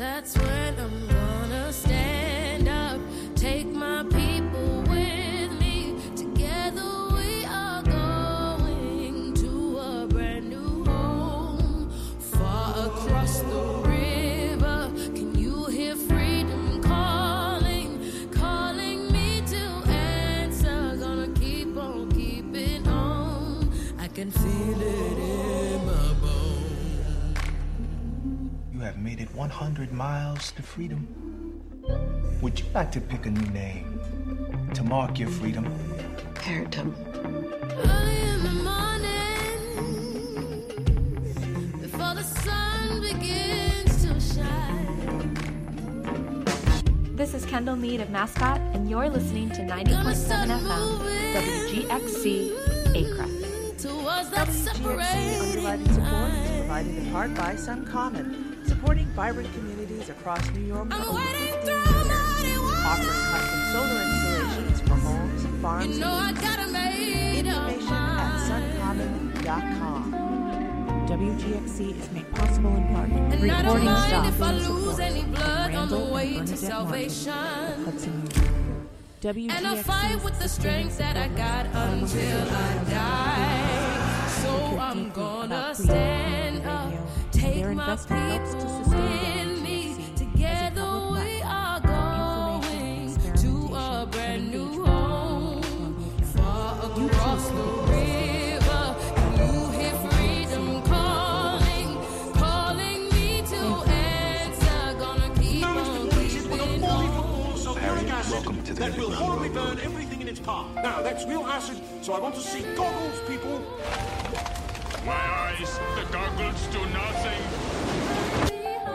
That's when I'm gonna stand up, take my people with me. Together we are going to a brand new home, far across the river. Can you hear freedom calling, calling me to answer? Gonna keep on on. I can feel 100 miles to freedom. Would you like to pick a new name to mark your freedom? Ayrton. Early in the morning, before the sun begins to shine. This is Kendall Mead of Mascot, and you're listening to 90.7 FM, WGXC, Acra. WGXC Underwriting support is provided in part by SunCommon, supporting vibrant communities across New York for I'm over waiting 15 through years, offering custom solar installations for homes, farms, You know and gotta make up information at suncommon.com. WGXC is made possible in part And I don't Recording mind stop. if I with lose support any blood on the and way to salvation. Hudson, New And WGXC fight with the strength that I got until I die. So I'm gonna stand take my people with me. Together we are going to a brand new home, far across the river. You hear freedom calling, calling me to answer? Gonna keep on keeping on. Harriet, welcome to the that will horribly burn everything in its path. Now, that's real acid, so I want to see goggles, people. My eyes, the goggles do nothing.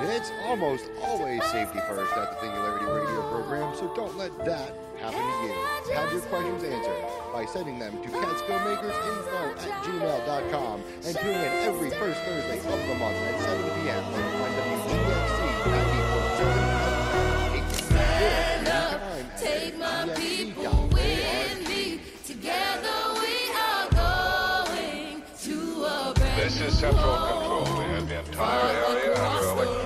It's almost always safety first at the Singularity Radio program, so don't let that happen to you. Have your questions answered by sending them to catskillmakersinfo at gmail.com and tune in every first Thursday of the month at 7 p.m. on WGXC 90.7 FM. Take my people with me. Together we are going to a brand This is Central Control. We have the entire area under electronic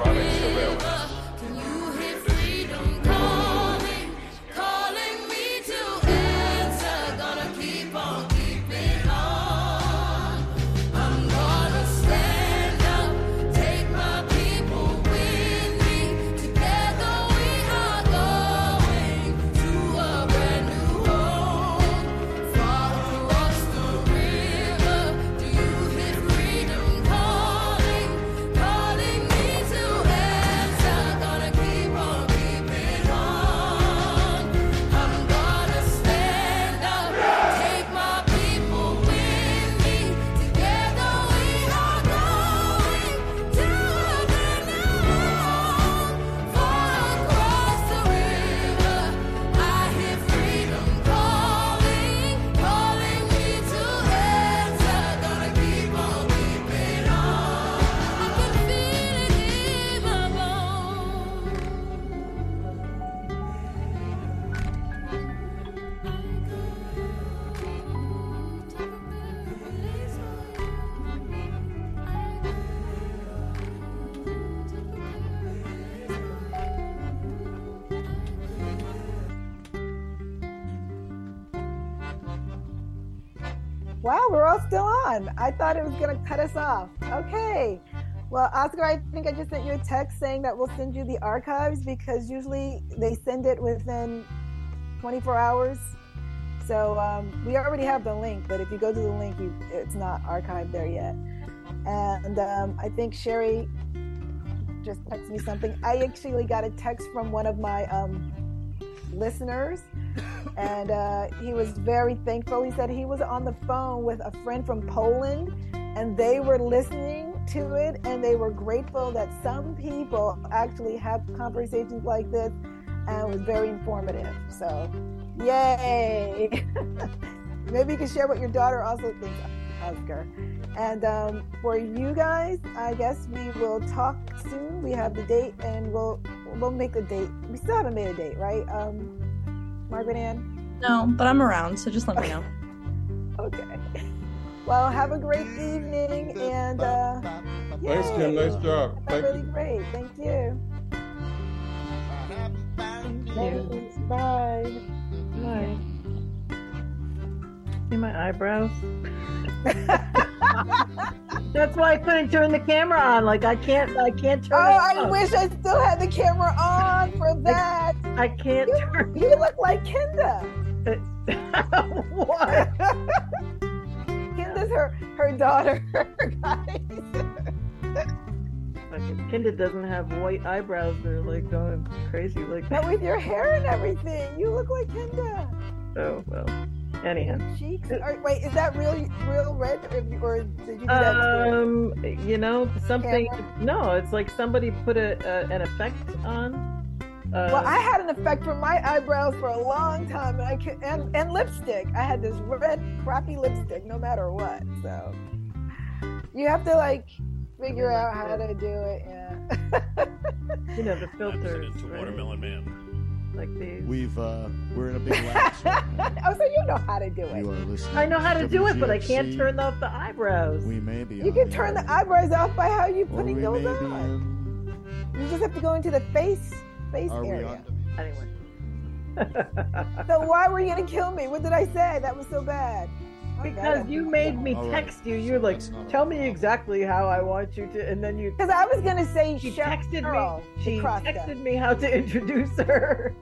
Wow, we're all still on. I thought it was going to cut us off. Okay. Well, Oscar, I think I just sent you a text saying that we'll send you the archives because usually they send it within 24 hours. So um, we already have the link, but if you go to the link, you, it's not archived there yet. And um, I think Sherry just texted me something. I actually got a text from one of my um, listeners and uh, he was very thankful. He said he was on the phone with a friend from Poland, and they were listening to it, and they were grateful that some people actually have conversations like this, and it was very informative. So, yay! Maybe you can share what your daughter also thinks, Oscar. And um, for you guys, I guess we will talk soon. We have the date, and we'll we'll make a date. We still haven't made a date, right? Um, Margaret Ann? No, but I'm around, so just let okay. me know. Okay. Well, have a great evening and uh, Thanks. Kim. Nice job. That's Thank really you. great. Thank you. Thank you. Thanks. Bye. Bye. See my eyebrows? That's why I couldn't turn the camera on. Like I can't, I can't Oh, turn. it I on. wish I still had the camera on for that. I can't You, turn. you look like Kinda. what? Kinda's her her daughter, guys. Kinda doesn't have white eyebrows. They're like going crazy. Like that. But with your hair and everything, you look like Kinda. oh well. Anyhow. Cheeks. Are, wait, is that real real red, or, or did you do that? too? Um, you know, something. Camera? No, it's like somebody put a, a an effect on. Uh, Well, I had an effect for my eyebrows for a long time, and I can, and and lipstick. I had this red crappy lipstick, no matter what. So you have to like figure out how to do it. Yeah. you know the filters. Into right? Watermelon Man. Like these. We've uh, we're in a big lapse. right now. oh, so you know how to do it. You are listening. I know how to do it, but I can't turn off the eyebrows. We may be. You on can the turn air, the eyebrows off by how you or putting we those may be on. in. You just have to go into the face face Are we area. on? Anyway. So why were you gonna kill me? What did I say? That was so bad. Because you made me All right. text you. You're like, tell me right. exactly how I want you to, and then you. Because I was gonna say She Cheryl texted me. She Costa. texted me how to introduce her,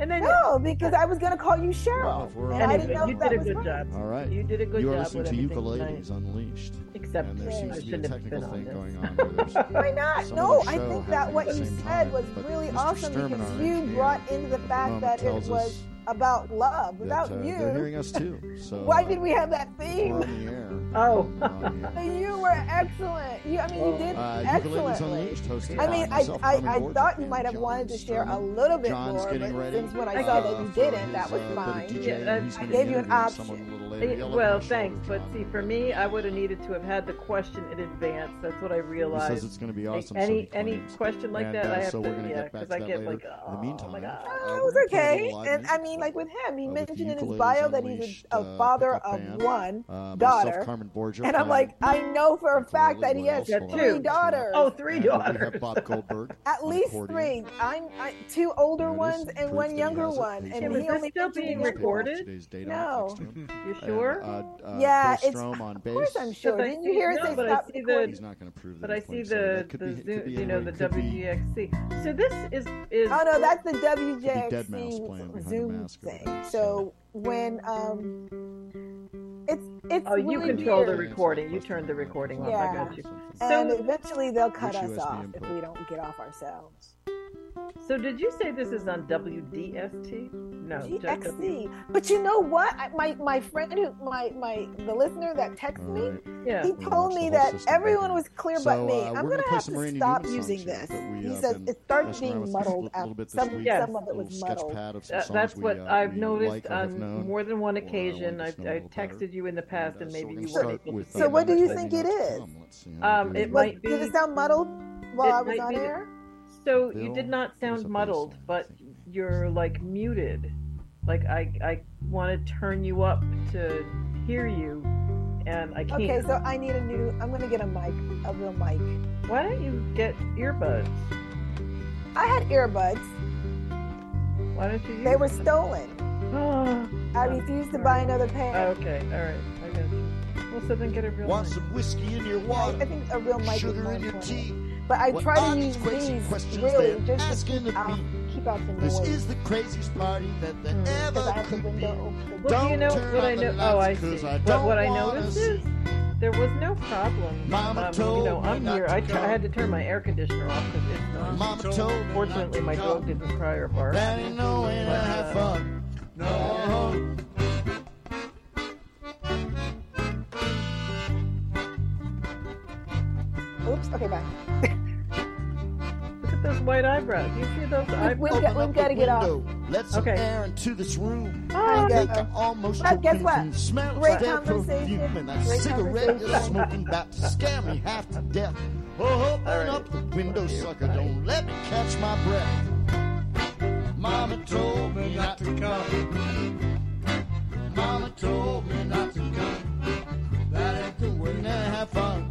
and then No, because I was gonna call you Cheryl. Well, if we're and on I didn't anyway, know you if that did a was good right. job. All right. You did a good you are job listening with to everything Ukuleles tonight. Unleashed. Except and there seems I to be a technical thing this. going on. where there's Why not? No, I think that what you said time, was really awesome Sturman, because you brought into the fact that it was us about love. that, Without uh, you, They're hearing us too. So why uh, did we have that We're theme? on the air. Oh. The air. You were excellent. You, I mean, you did Uh, Ukuleles excellently. Unleashed, I mean, I, myself, I, Carmen I thought you might have John wanted to share a little bit John's more, getting but ready, since when I uh, saw that you didn't, that his, was uh, bit fine. Yeah, He's I gave you an option. a little later. Yell over Well, thanks, but see, for me, I would have needed to have had the question in advance. That's what I He realized. says it's going to be awesome. any he any question like And, that, uh, I have so to we're yeah, because I get later. like, In the oh meantime, my god. uh, Oh, it was gonna play a okay. And I music mean, like with him, he uh, mentioned in his bio that he's a, a uh, father pickup of band. one Uh, myself, daughter. Carmen Borgia, And I'm like, I know for a fact that he has else will I two three mention? daughters. Oh, three And, uh, We daughters. have Bob Goldberg. At least accordion. three. I'm I, two older There ones and one younger one, and on was he only still being recorded? Today's No. next to him. You And, sure? uh, uh, Yeah, Bill it's- Strom Of course, I'm sure. Because Didn't you hear it say but I stop see the- recording? He's not going to prove that. But I see the Saturday. That could the be- it Zoom, could be you know the It WGXC. So this is is Oh no, that's the Deadmau5 WJXC playing behind the Zoom mask over thing. So when um, it's it's Oh, you really control the recording. You turn the recording off. I Yeah. got you. and So eventually they'll cut us off if we don't get off ourselves. So did you say this is on WDST? No, GXC. But you know what? I, my my friend who my my the listener that texted me, Yeah. he told me that everyone was clear So, but me. uh, I'm gonna gonna have to Randy stop using this. but we, he uh, says it starts being with muddled a little after bit some. Yes. some of it was sketch muddled. pad of some Uh, that's we, what uh, I've noticed like on more than one uh, occasion. want I've, to know a I've little better. texted you in the past, and, uh, maybe you gonna weren't able to So what do you uh, think it is? it to is? Come. Let's see how Um, it do. Was, might did it sound muddled while I was on be air? So you did not sound muddled, but you're like muted. Like I, I want to turn you up to hear you, and I can't. Okay, so I need a new. I'm gonna get a mic, a real mic. Why don't you get earbuds? I had earbuds. Why don't you use They were them? stolen. Oh, I refused to buy another pair. okay, all right, I got you. Well, so then get a real mic. Want mic. some whiskey in your I, water? I think a real mic is Sugar more in your important. tea? But I What try to these use crazy these questions really just to asking keep out, keep out the This noise. is the craziest party that there Because ever I have the could be. window open. Well, do you know what I know? Oh, I see. I But what I noticed see. is there was no problem. Mama um, told you know, I'm here. to I, t- I had to turn my air conditioner off because it's not. Mama told Fortunately, my dog didn't cry or bark. That ain't no way to But, have uh, fun. No. Oops. Okay, bye. Look at those white eyebrows. You see those We've, eyebrows? we've Open got, up we've the got to get off. window. Let some Okay. air into this room. Oh, I Think go. I'm almost But guess choking what? from the smell of Great their conversation. perfume and that Great cigarette you're conversation. smoking about to scare me half to death. Oh, open All right. up the window, Love you. sucker. Bye. Don't let me catch my breath. Mama told me not to come. Mama told me not to come. That ain't the way to have fun,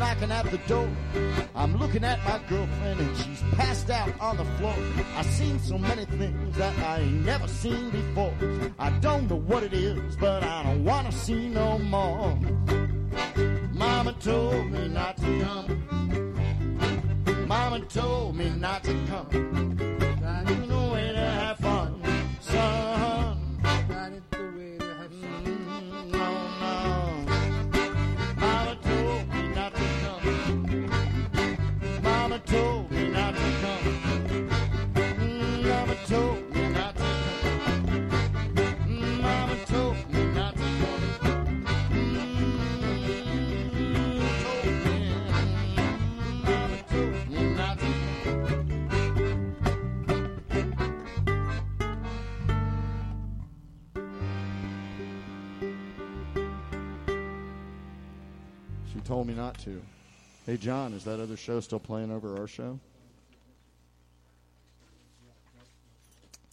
knocking at the door. I'm looking at my girlfriend and she's passed out on the floor. I seen so many things that I ain't never seen before. I don't know what it is, but I don't wanna see no more. Mama told me not to come. Mama told me not to come. Told me not to. Hey, John, is that other show still playing over our show?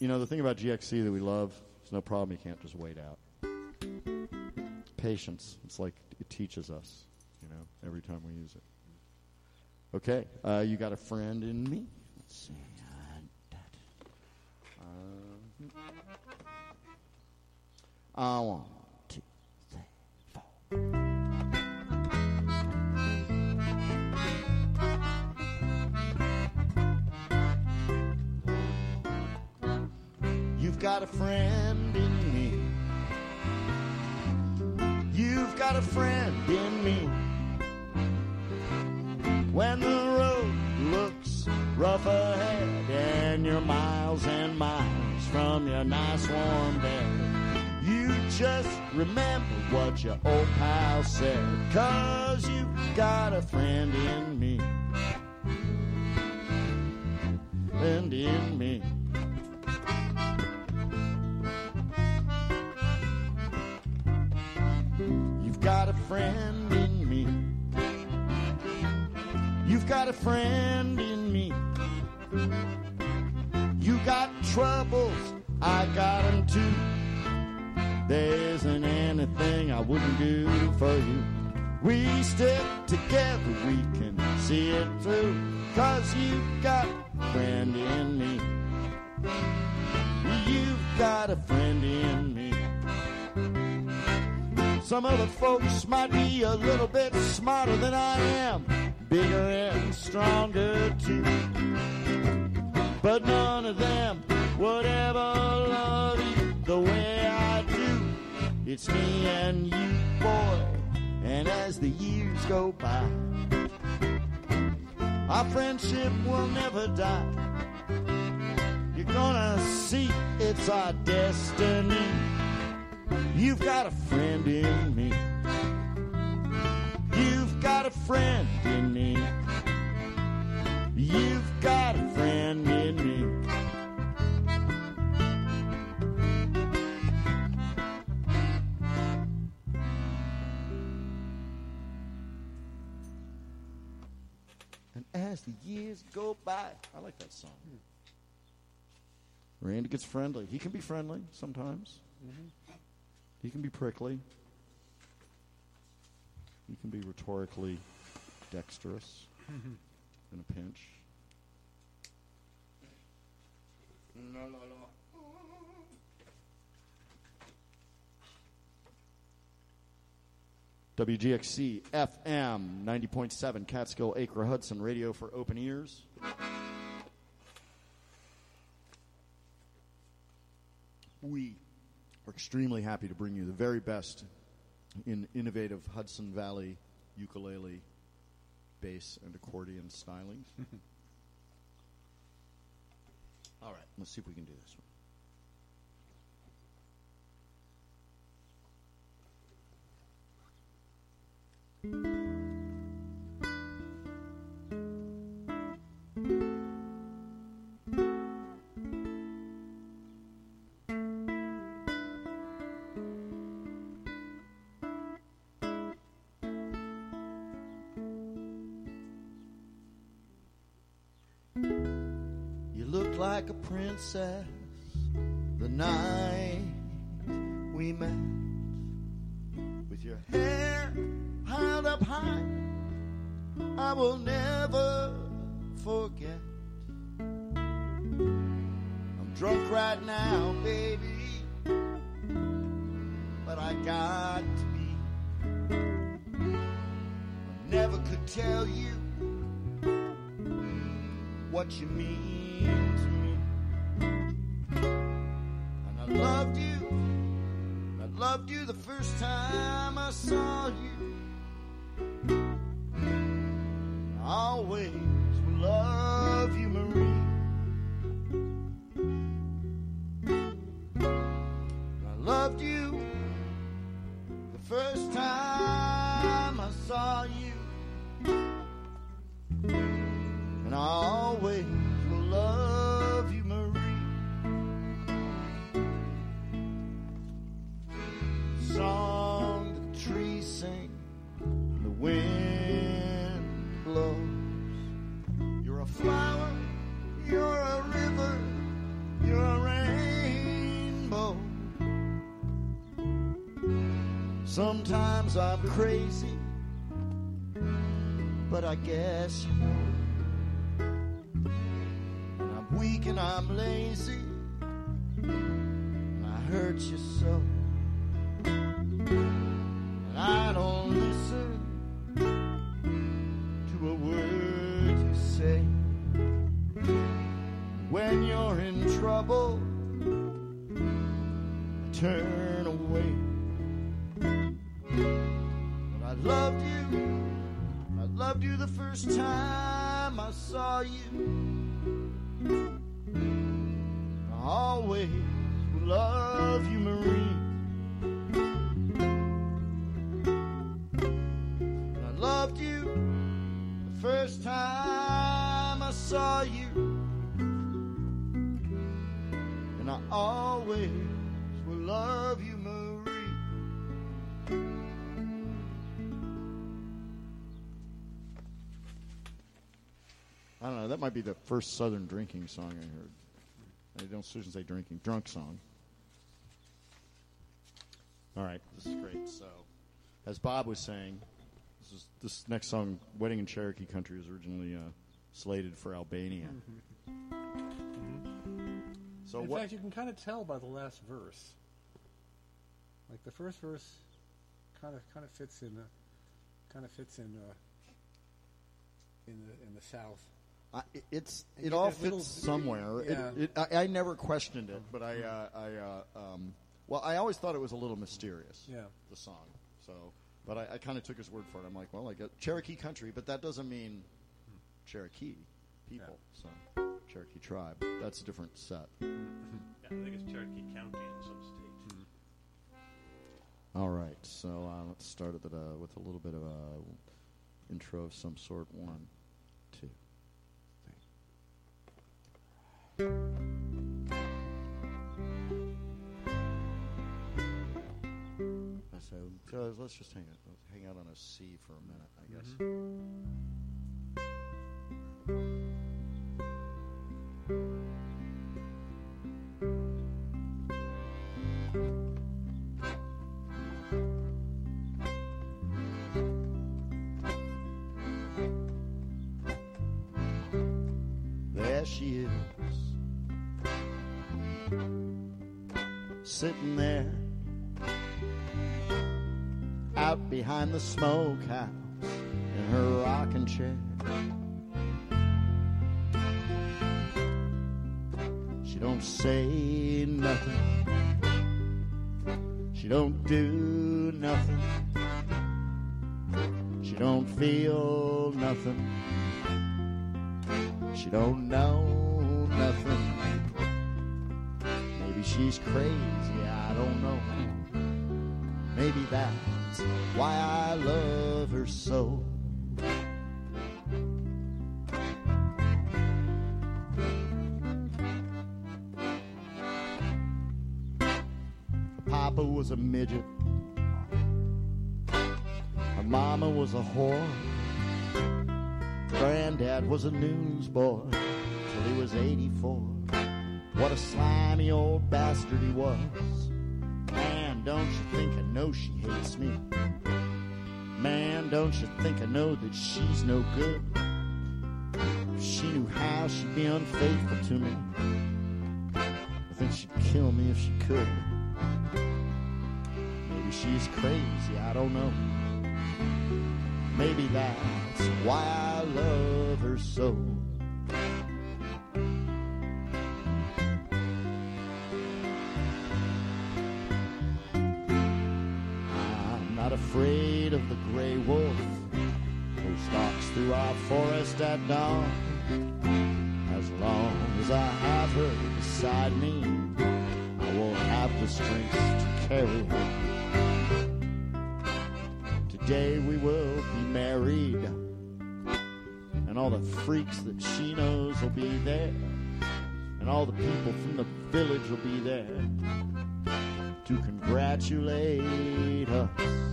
You know, the thing about GXC that we love, there's no problem. You can't just wait out. Patience. It's like it teaches us, you know, every time we use it. Okay, uh, you got a friend in me? Let's see. Uh, uh, one, friend in me. You've got a friend in me. When the road looks rough ahead and you're miles and miles from your nice warm bed, you just remember what your old pal said. Cause you've got a friend in me. Friend in me. Got a friend in me. You got troubles, I got 'em too. There isn't anything I wouldn't do for you. We stick together, we can see it through. Cause you've got a friend in me. You've got a friend in me. Some other folks might be a little bit smarter than I am, bigger and stronger too. But none of them would ever love you the way I do. It's me and you, boy, and as the years go by, our friendship will never die. You're gonna see it's our destiny. You've got a friend in me. You've got a friend in me. You've got a friend in me. And as the years go by, I like that song. Randy gets friendly. He can be friendly sometimes. Mm-hmm. He can be prickly. He can be rhetorically dexterous in a pinch. No, no, no. WGXC FM 90.7 Catskill Acra Hudson Radio for open ears. We are extremely happy to bring you the very best in innovative Hudson Valley ukulele, bass, and accordion styling. All right, let's see if we can do this one. You like a princess the night we met with your hair piled up high I will never forget. I'm drunk right now, baby, but I got to be. I never could tell you what you mean to me. Loved you. I loved you the first time I saw you. I always will love you, Marie. I loved you the first time I saw you. And I always Sometimes I'm crazy, but I guess you know. I'm weak and I'm lazy, and I hurt you so. And I don't listen to a word you say. When you're in trouble, I turn away. You the first time I saw you. I always will love you, Marie. I loved you the first time I saw you. And I always will love you, I don't know. That might be the first Southern drinking song I heard. I don't shouldn't say drinking, drunk song. All right, this is great. So, as Bob was saying, this is this next song, "Wedding in Cherokee Country," was originally uh, slated for Albania. So in what? fact, you can kind of tell by the last verse. Like the first verse, kind of kind of fits in kind of fits in uh, in the in the south. I, it- it's And it all get little- fits somewhere. Yeah. It, I, I never questioned it, but I uh, I uh, um, well I always thought it was a little mysterious. Yeah. the song. So, but I, I kind of took his word for it. I'm like, well, I get Cherokee country, but that doesn't mean Cherokee people. So Cherokee tribe. That's a different set. Yeah, I think it's Cherokee County in some states. All right, so uh, let's start with, it, uh, with a little bit of a intro of some sort. One, two, three. So, so let's just hang out, hang out on a C for a minute, I guess. There sitting there out behind the smokehouse in her rocking chair. She don't say nothing. She don't do nothing. She don't feel nothing. She don't know she's crazy, I don't know. Maybe that's why I love her so. Papa was a midget. Her mama was a whore. Granddad was a newsboy till he was 84. What a slimy old bastard he was. Man, don't you think I know she hates me? Man, don't you think I know that she's no good? If she knew how she'd be unfaithful to me. I think she'd kill me if she could. Maybe she's crazy, I don't know. Maybe that's why I love her so. Through our forest at dawn. As long as I have her beside me, I will have the strength to carry her. Today we will be married, and all the freaks that she knows will be there, and all the people from the village will be there to congratulate us.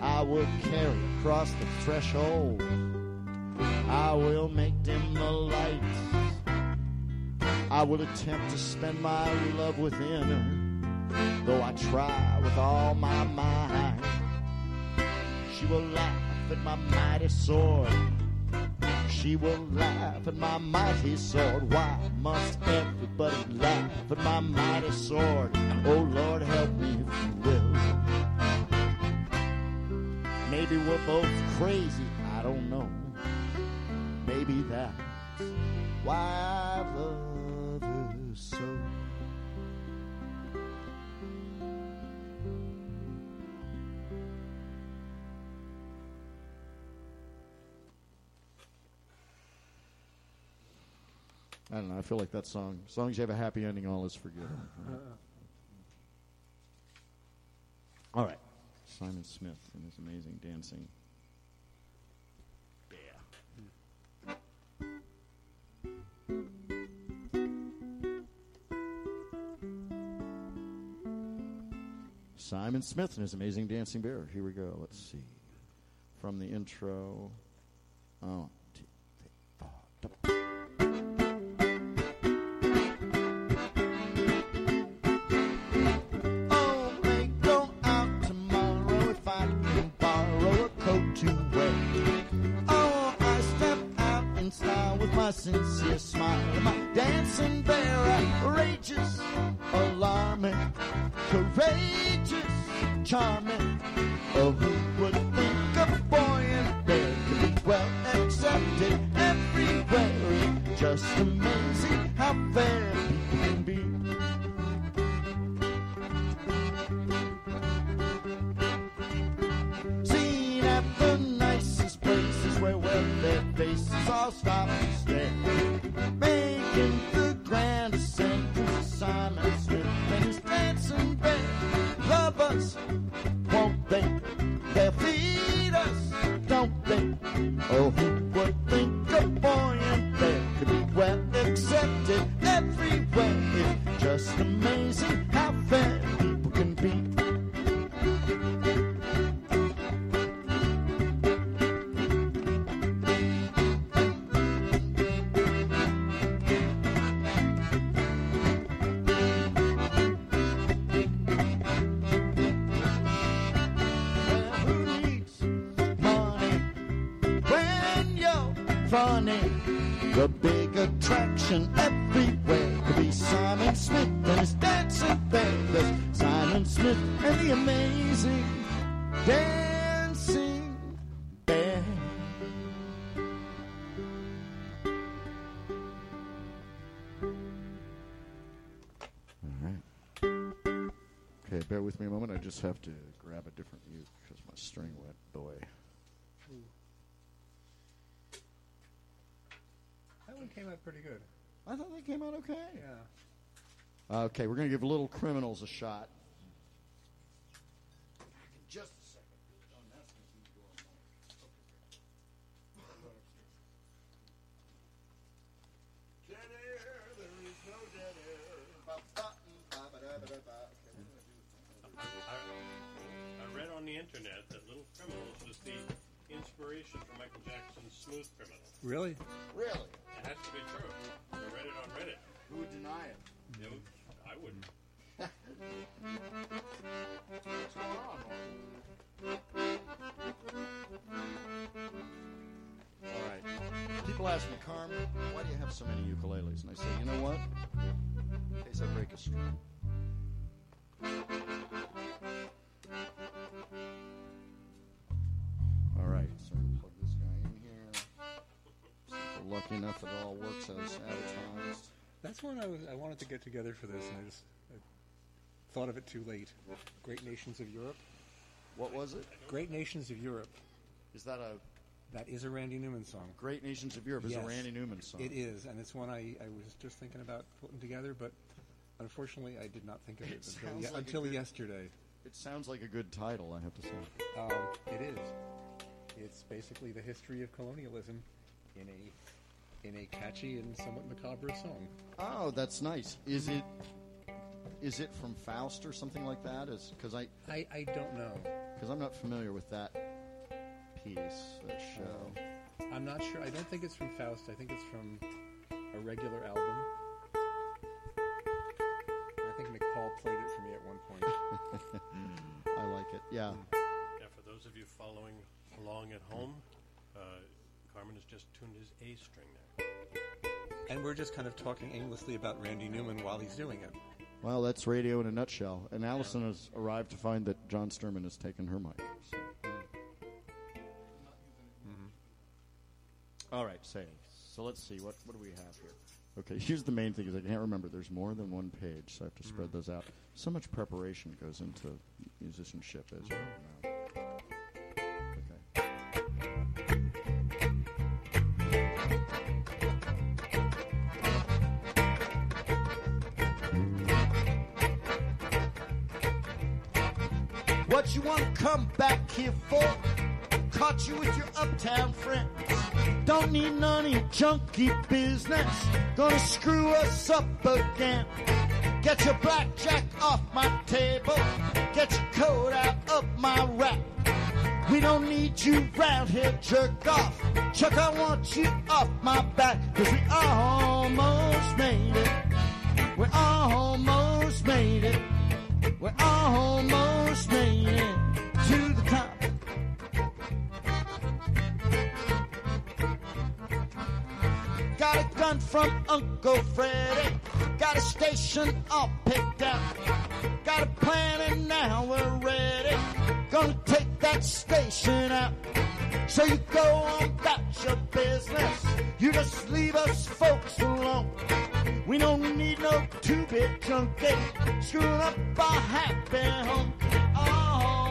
I will carry across the threshold. I will make dim the lights. I will attempt to spend my love within her, though I try with all my might. She will laugh at my mighty sword. She will laugh at my mighty sword. Why must everybody laugh at my mighty sword? Oh Lord, help me if you will. Maybe we're both crazy, I don't know. Maybe that's why I love her so. I don't know. I feel like that song. As long as you have a happy ending, all is forgiven. All right. Simon Smith and his amazing dancing. Bear. Simon Smith and his amazing dancing bear. Here we go. Let's see. From the intro. Oh, charming. Just have to grab a different mute because my string went away. That one came out pretty good. I thought they came out okay. Yeah. Okay, we're going to give Little Criminals a shot. Really? Really? It has to be true. I read it on Reddit. Who would deny it? No, I wouldn't. What's going on? All right. People ask me, Carmen, why do you have so many ukuleles? And I say, you know what? In case I break a string. Lucky enough that it all works as advertised. That's one I was. I wanted to get together for this, and I just I thought of it too late. Great Nations of Europe. What was it? Great Nations of Europe. Is that a? That is a Randy Newman song. Great Nations of Europe is a Randy Newman song. It is, and it's one I, I was just thinking about putting together, but unfortunately I did not think of it, It until, ye- like until good- yesterday. It sounds like a good title, I have to say. Um, it is. It's basically the history of colonialism in a in a catchy and somewhat macabre song. Oh, that's nice. Is it? Is it from Faust or something like that? Is because I, I I don't know because I'm not familiar with that piece, that show. I'm not sure. I don't think it's from Faust. I think it's from a regular album. I think McPaul played it for me at one point. I like it. Yeah. Yeah, for those of you following along at home, uh, Carmen has just tuned his A string there. And we're just kind of talking aimlessly about Randy Newman while he's doing it. Well, that's radio in a nutshell. And Allison has arrived to find that John Sturman has taken her mic. So. All right, say. So let's see. What what do we have here? Okay, here's the main thing: is I can't remember. There's more than one page, so I have to spread mm. those out. So much preparation goes into musicianship, as you know. Come back here for? Caught you with your uptown friends. Don't need none of your junky business. Gonna screw us up again. Get your blackjack off my table. Get your coat out of my rack. We don't need you round here, jerk off. Chuck, I want you off my back. Cause we almost made it. We almost made it. We almost made it gun from Uncle Freddy. Got a station all picked out. Got a plan and now we're ready. Gonna take that station out. So you go on about your business. You just leave us folks alone. We don't need no two-bit junkie screwing up our happy home. Almost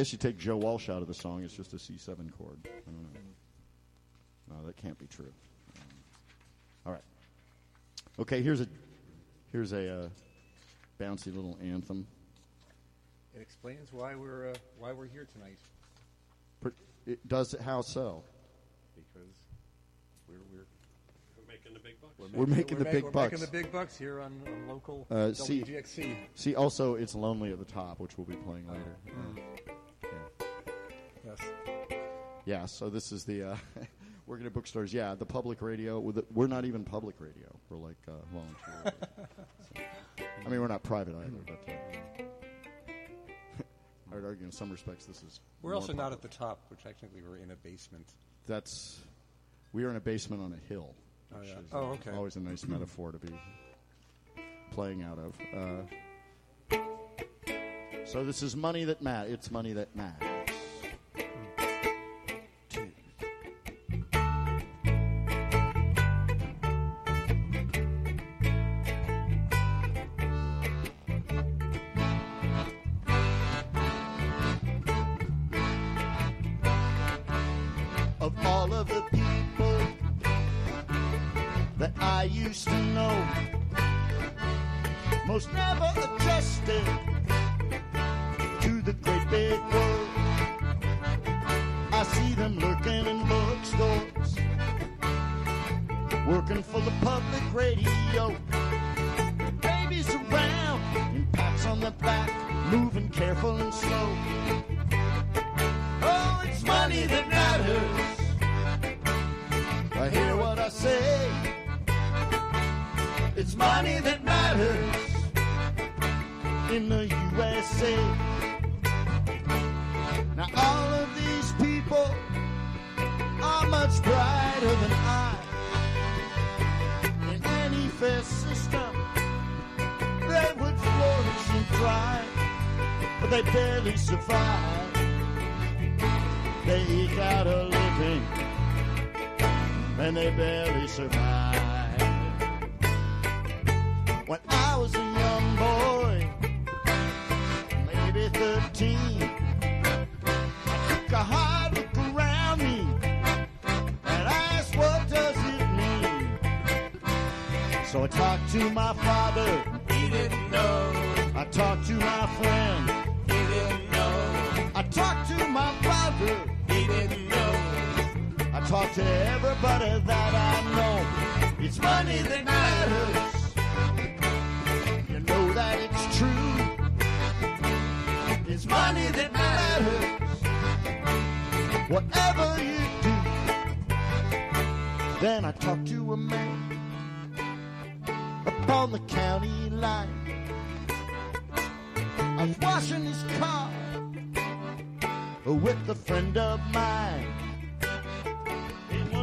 guess you take Joe Walsh out of the song, it's just a C7 chord. I don't know. No, that can't be true. Um, all right. Okay, here's a here's a uh, bouncy little anthem. It explains why we're uh, why we're here tonight Per- It does it how so? because we're we're We're making the big bucks. We're making the ma- big we're bucks. making the big bucks here on, on local Uh, see, WGXC. see, also it's lonely at the top, which we'll be playing later. Mm. Yes. yeah, so this is the uh, working at bookstores. Yeah, the public radio. with the- We're not even public radio. We're like uh, volunteer. So, I mean, we're not private either, but. Uh, I would argue in some respects this is. We're also not at the top. We're technically we're in a basement. That's. We are in a basement on a hill. Oh, yeah. is, Oh, uh, okay. Always a nice metaphor to be playing out of. Uh, so this is money that matters. It's money that matters. All of the people that I used to know, most never adjusted to the great big world. I see them lurking in bookstores, working for the public radio. Babies around in pats on their back, moving careful and slow. Oh, it's money that matters. Say. It's money that matters in the USA. Now all of these people are much brighter than I. In any fair system, they would flourish and thrive, but they barely survive. They eke out a living, and they barely survive. When I was a young boy, maybe 13, I took a hard look around me and asked, what does it mean? So I talked to my father, he didn't know. I talked to my friend, he didn't know. I talked to my father, he didn't know. I talked to everybody that I know. It's money that matters. You know that it's true. It's money that matters. Whatever you do. Then I talked to a man upon the county line. I was washing his car with a friend of mine.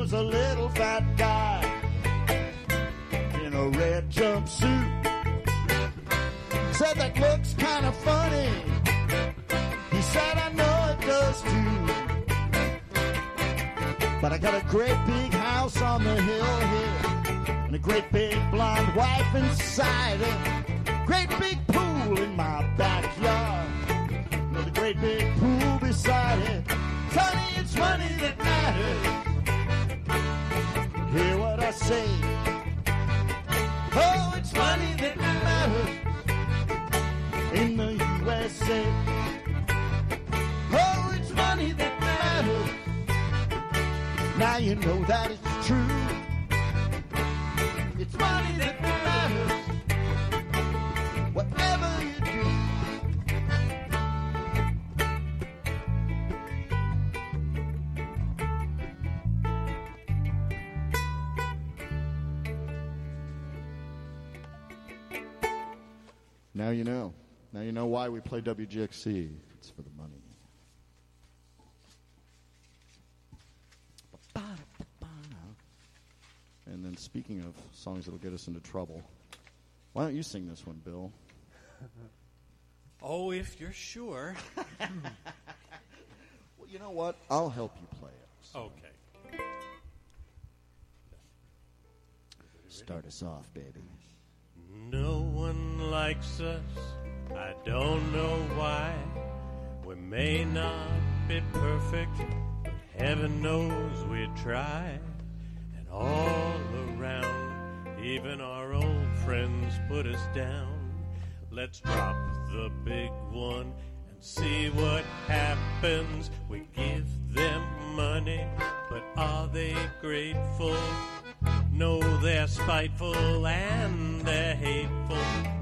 Was a little fat guy in a red jumpsuit. Said that looks kind of funny. He said, I know it does too. But I got a great big house on the hill here, and a great big blonde wife inside it. Great big pool in my backyard, with a great big pool beside it. Sonny, it's money that matters. Hear what I say? Oh, it's money that matters in the USA. Oh, it's money that matters. Now you know that it's true. It's money that Now you know. Now you know why we play WGXC. It's for the money. And then speaking of songs that'll get us into trouble, why don't you sing this one, Bill? Oh, if you're sure. Well, you know what? I'll help you play it. Okay. Start us off, baby. No one likes us. I don't know why. We may not be perfect, but heaven knows we try. And all around, even our old friends put us down. Let's drop the big one and see what happens. We give them money, but are they grateful? No, they're spiteful and they're hateful.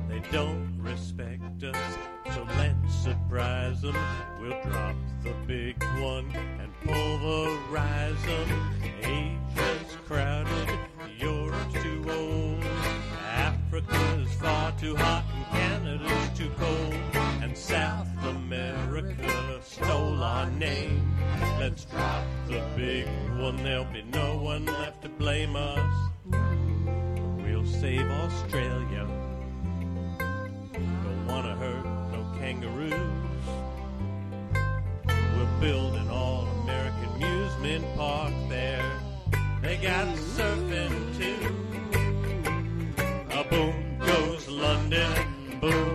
They don't respect us, so let's surprise them. We'll drop the big one and pulverize them. Asia's crowded, Europe's too old. Africa's far too hot and Canada's too cold. And South America stole our name. Let's drop the big one, there'll be no one left to blame us. Save Australia. Don't wanna hurt no kangaroos. We'll build an all American amusement park there. They got surfing too. A boom goes London, boom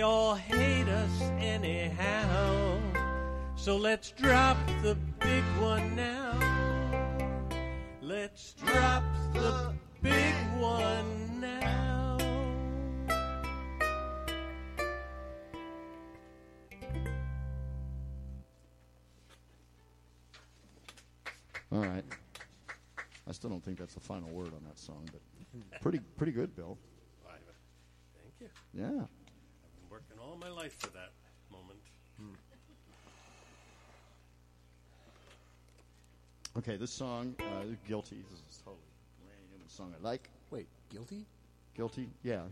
they all hate us anyhow. So let's drop the big one now. Let's drop the big one now. All right. I still don't think that's the final word on that song, but pretty pretty good, Bill. Thank you. Yeah. I've been working all my life for that moment. Okay, this song, uh, "Guilty." This is totally random song I like. Wait, guilty? Guilty? Yeah.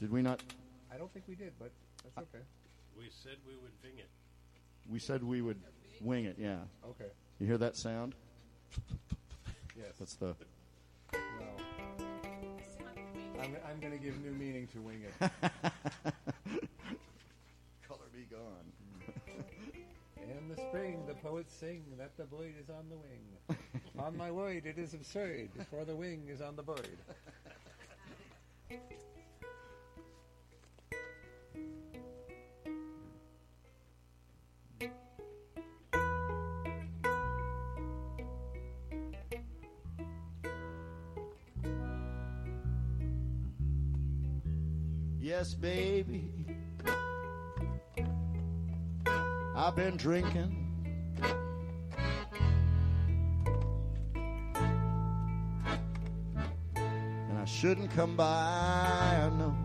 Did we not? I don't think we did, but that's okay. We said we would wing it. We said we would wing it. Yeah. Okay. You hear that sound? Yes. That's the. Well, I'm, I'm going to give new meaning to wing it. Be gone. In the spring, the poets sing that the bird is on the wing. on my word, it is absurd, for the wing is on the bird. Yes, baby. I've been drinking. And I shouldn't come by, I know.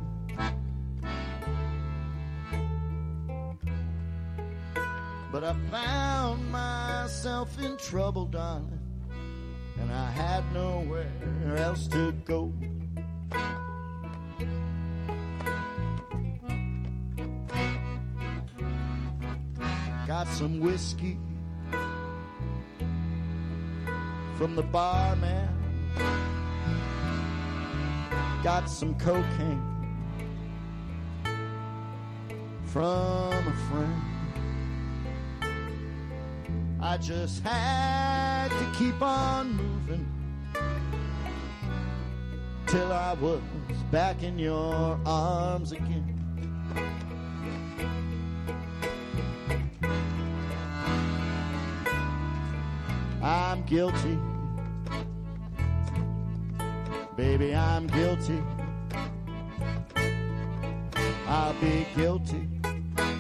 But I found myself in trouble, darling. And I had nowhere else to go. Got some whiskey from the barman. Got some cocaine from a friend. I just had to keep on moving till I was back in your arms again. Guilty. Baby, I'm guilty. I'll be guilty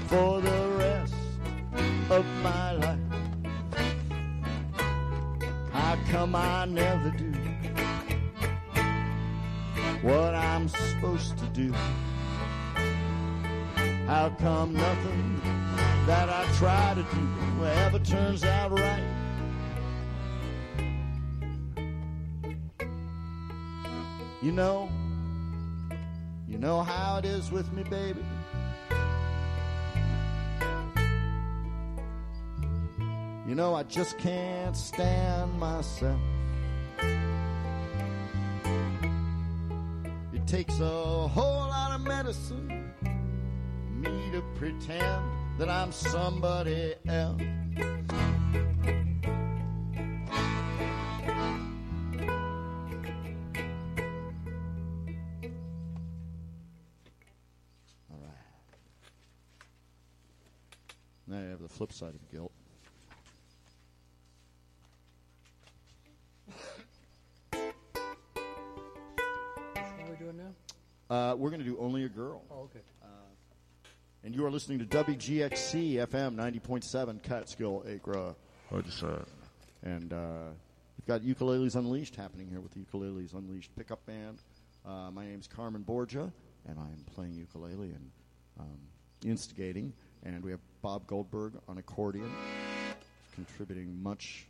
for the rest of my life. How come I never do what I'm supposed to do? How come nothing that I try to do ever turns out right? You know, you know how it is with me, baby. You know, I just can't stand myself. It takes a whole lot of medicine me to pretend that I'm somebody else. Side of guilt. What are we doing now? Uh, we're going to do Only a Girl. Oh, okay. And you are listening to WGXC FM 90.7 Catskill Acra. Hudson. And uh, we've got Ukuleles Unleashed happening here with the Ukuleles Unleashed pickup band. Uh, my name's Carmen Borgia, and I'm playing ukulele and um, instigating. And we have Bob Goldberg on accordion, contributing much,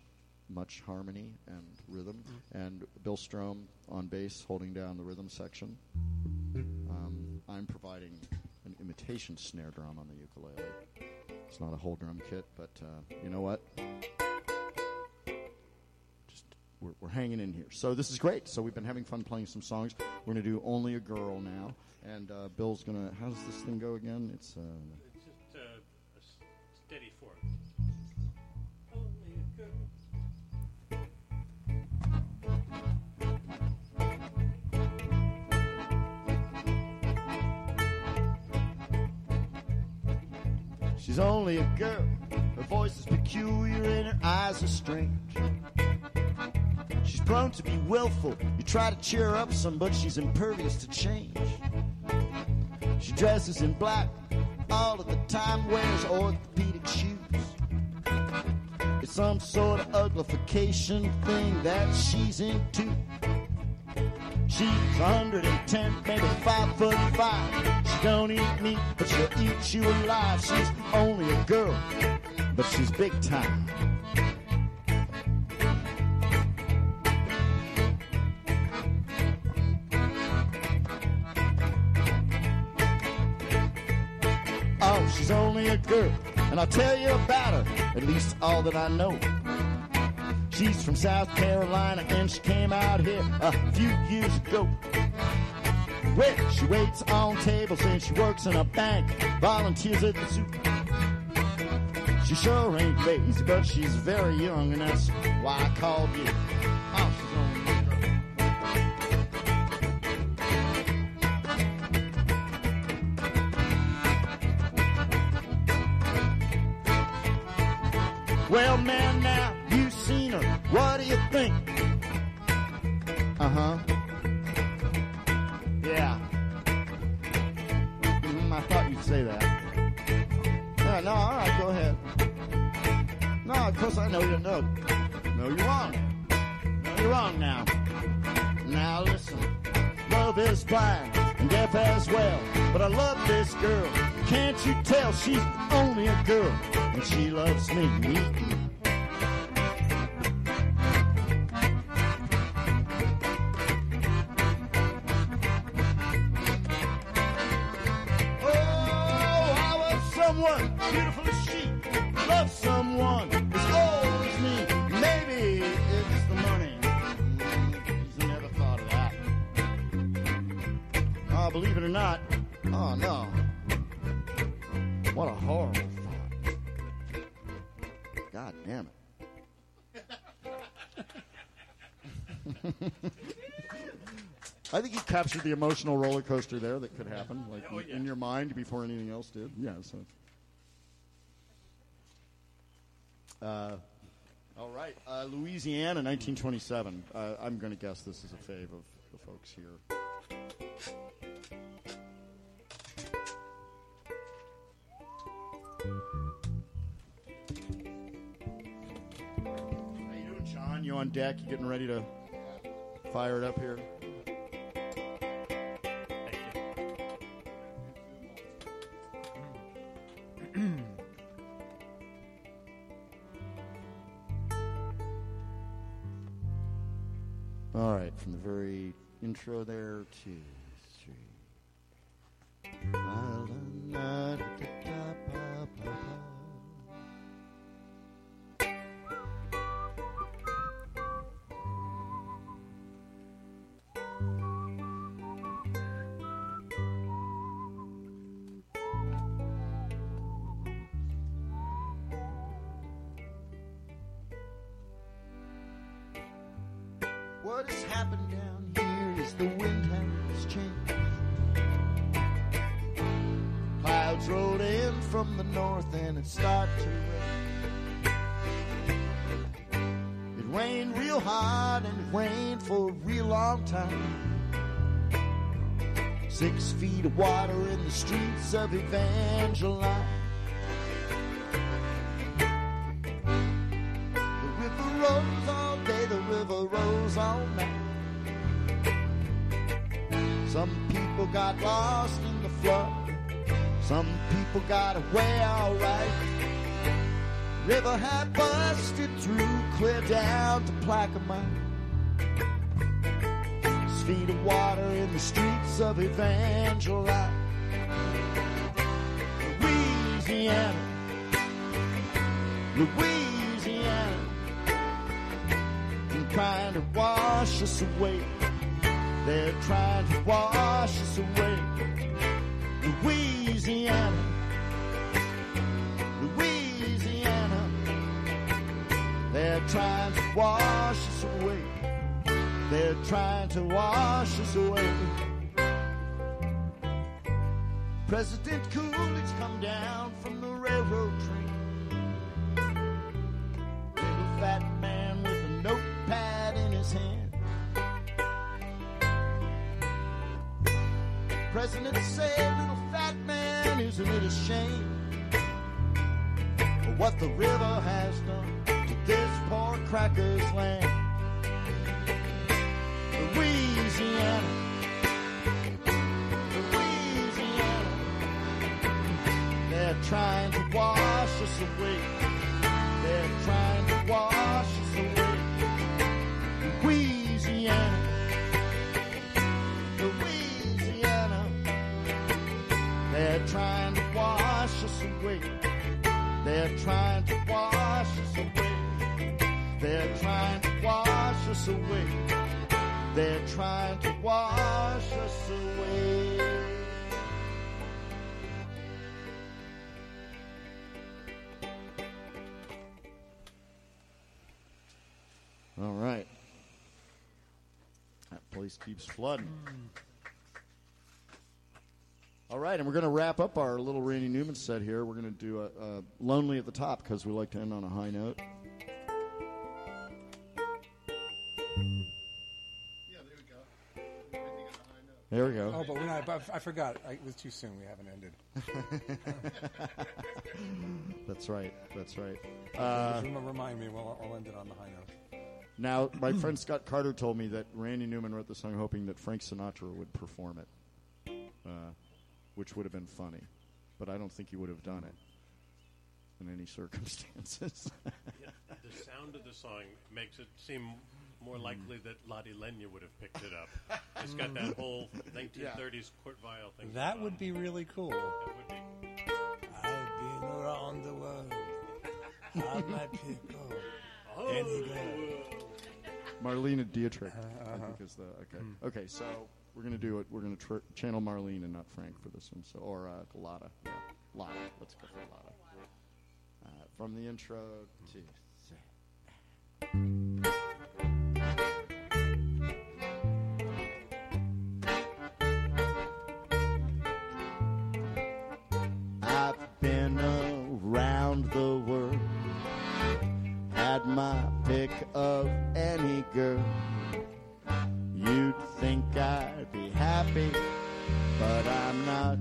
much harmony and rhythm. And Bill Strom on bass, holding down the rhythm section. Um, I'm providing an imitation snare drum on the ukulele. It's not a whole drum kit, but uh, you know what? Just we're, we're hanging in here. So this is great. So we've been having fun playing some songs. We're going to do "Only a Girl" now, and uh, Bill's going to. How does this thing go again? It's. Uh, uh, She's only a girl. Her voice is peculiar and her eyes are strange. She's prone to be willful. You try to cheer up some, but she's impervious to change. She dresses in black all of the time, wears orthopedic shoes. It's some sort of uglification thing that she's into. She's 110, maybe 5 foot 5. She don't eat meat, but she'll eat you alive. She's only a girl, but she's big time. Oh, she's only a girl, and I'll tell you about her, at least all that I know. She's from South Carolina, and she came out here a few years ago. Well, she waits on tables and she works in a bank, volunteers at the zoo. She sure ain't lazy, but she's very young, and that's why I called you. Huh. Yeah. Mm, I thought you'd say that. Yeah, no, all right, go ahead. No, of course I know you know. No, you're wrong. No, you're wrong now. Now listen. Love is blind and deaf as well. But I love this girl. Can't you tell she's only a girl? And she loves me. Captured the emotional roller coaster there that could happen, like Oh, in- yeah. in your mind before anything else did. Yeah. So. Uh, all right, uh, Louisiana, 1927. Uh, I'm going to guess this is a fave of the folks here. How you doing, John? You on deck? You getting ready to fire it up here? Right, from the very intro there, two, three. It started to rain. It rained real hard and it rained for a real long time. Six feet of water in the streets of Evangeline. The river rose all day, the river rose all night. Some people got lost in the flood. Some people got away alright. River had busted through clear down to Plaquemine. Feet of water in the streets of Evangeline. Louisiana, Louisiana, and trying to wash us away. They're trying to wash us away. Louisiana, trying to wash us away. They're trying to wash us away. President Coolidge come down from the railroad train. Little fat man with a notepad in his hand. President said, little fat man, isn't it a shame? For what the river has done cracker's land. Louisiana, Louisiana, they're trying to wash us away. Us away. They're trying to wash us away. All right. That place keeps flooding. All right, and we're going to wrap up our little Randy Newman set here. We're going to do a, a Lonely at the Top because we like to end on a high note. There we go. Oh, but we're not. But I forgot. I, it was too soon. We haven't ended. That's right. That's right. Just Uh, remind me. We'll, I'll end it on the high note. now, my friend Scott Carter told me that Randy Newman wrote the song hoping that Frank Sinatra would perform it, uh, which would have been funny, but I don't think he would have done it in any circumstances. The sound of the song makes it seem more likely that Lotte Lenya would have picked it up. It's got that whole 1930s Kurt Weill thing. That would be really cool. That would be. I've been around the world. I might pick up any girl. Marlene Dietrich, I Uh-huh. think is the okay. Okay, so we're gonna do it. We're gonna tr- channel Marlene and not Frank for this one. So or uh, Lotta, yeah, Lotta. Let's go for Lotta. Uh, from the intro to. Been around the world, had my pick of any girl. You'd think I'd be happy, but I'm not.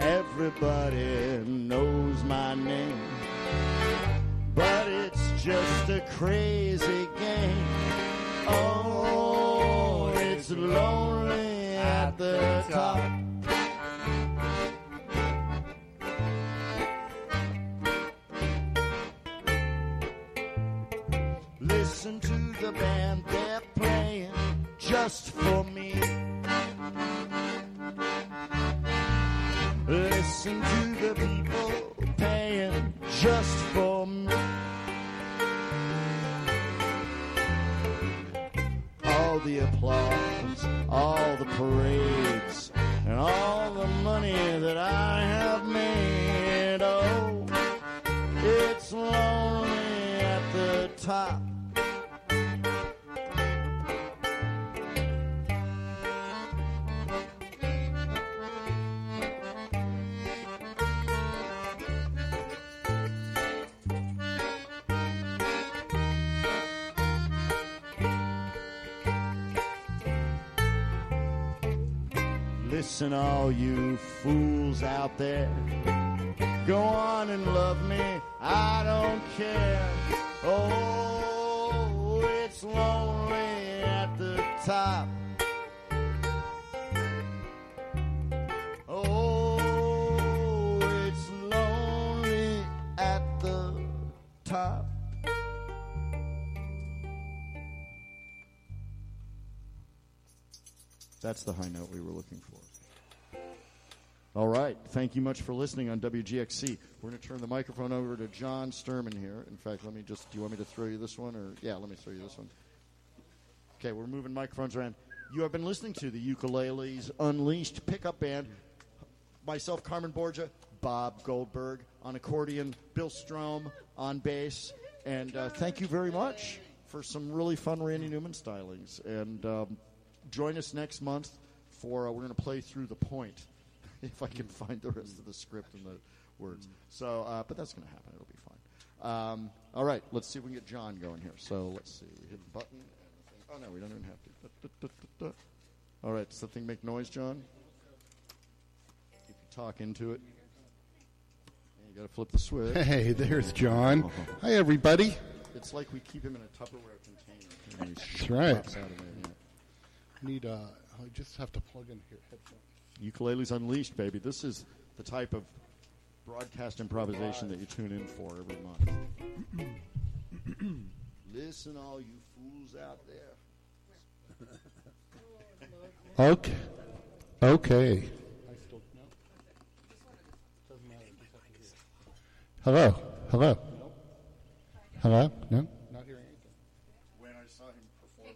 Everybody knows my name, but it's just a crazy game. Oh, it's lonely at the top. Listen to the band, they're playing just for me. Listen to the people paying just for me. All the applause, the parades, Listen, all you fools out there. Go on and love me, I don't care. Oh, it's lonely at the top. Oh, it's lonely at the top. That's the high note we were looking for. Thank you much for listening on WGXC. We're going to turn the microphone over to John Sturman here. In fact, let me just, do you want me to throw you this one? Or, yeah, let me throw you this one. Okay, we're moving microphones around. You have been listening to the Ukuleles Unleashed pickup band. Myself, Carmen Borgia, Bob Goldberg on accordion, Bill Strom on bass. And uh, thank you very much for some really fun Randy Newman stylings. And um, join us next month for uh, we're going to play through the point if I can find the rest of the script and the words. So, uh, but that's going to happen. It'll be fine. Um, all right, let's see if we can get John going here. So let's see. We hit the button. Oh no, we don't even have to. Da, da, da, da, da. All right, does the thing make noise, John? If you talk into it, Yeah, you got to flip the switch. Hey, there's John. Hi, everybody. It's like we keep him in a Tupperware container. and he That's right. out of there, yeah. Need uh, I just have to plug in here headphones. Ukuleles Unleashed, baby. This is the type of broadcast improvisation that you tune in for every month. Listen, all you fools out there. Okay. Okay. Hello. Hello. Hello. No. Not hearing anything. When I saw him perform,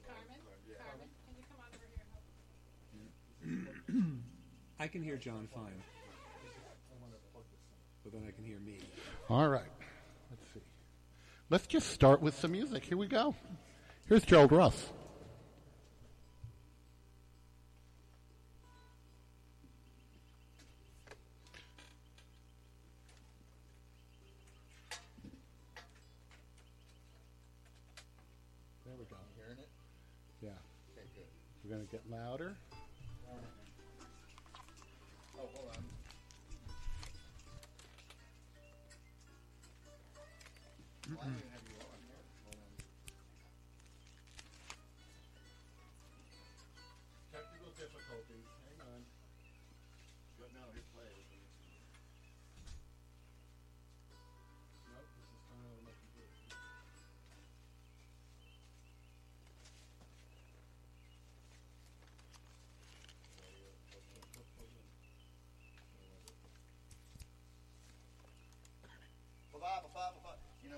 I can hear John fine. But then I can hear me. All right. Let's see. Let's just start with some music. Here we go. Here's Gerald Russ. There we go. Hearing it? Yeah. Okay, good. We're going to get louder.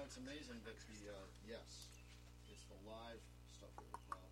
It's amazing that the uh, yes, it's the live stuff that we're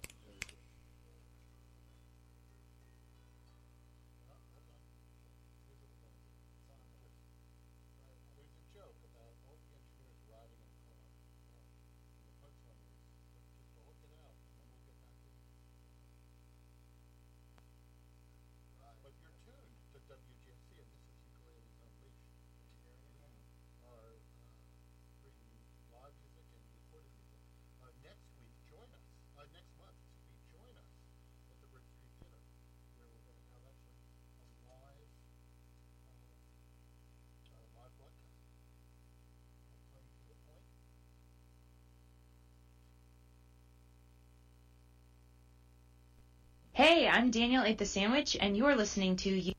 Hey, I'm Daniel Ate the Sandwich, and you're listening to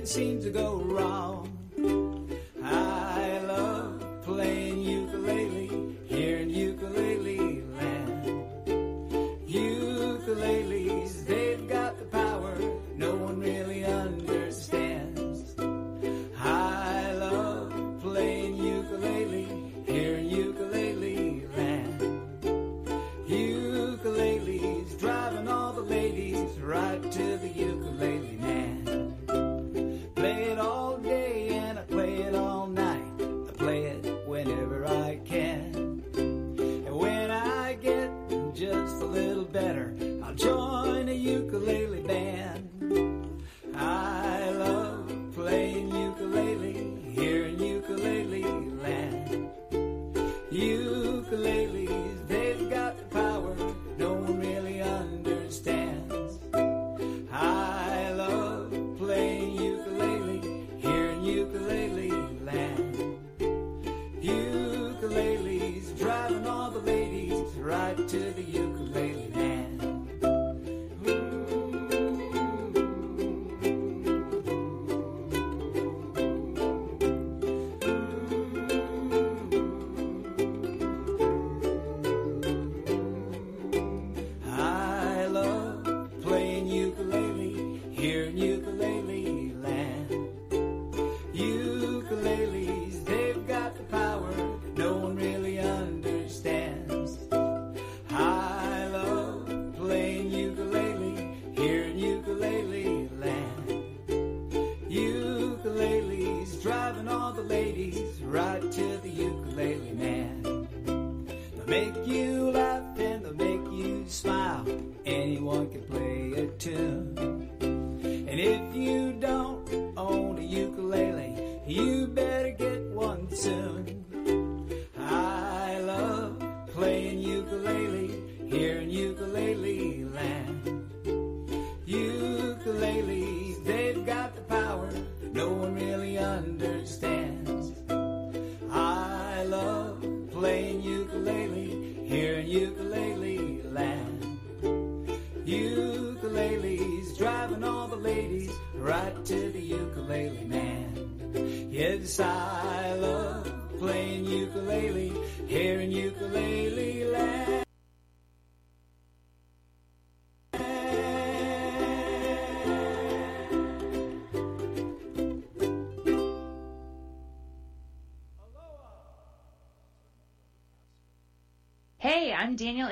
nothing seems to go wrong. I love playing.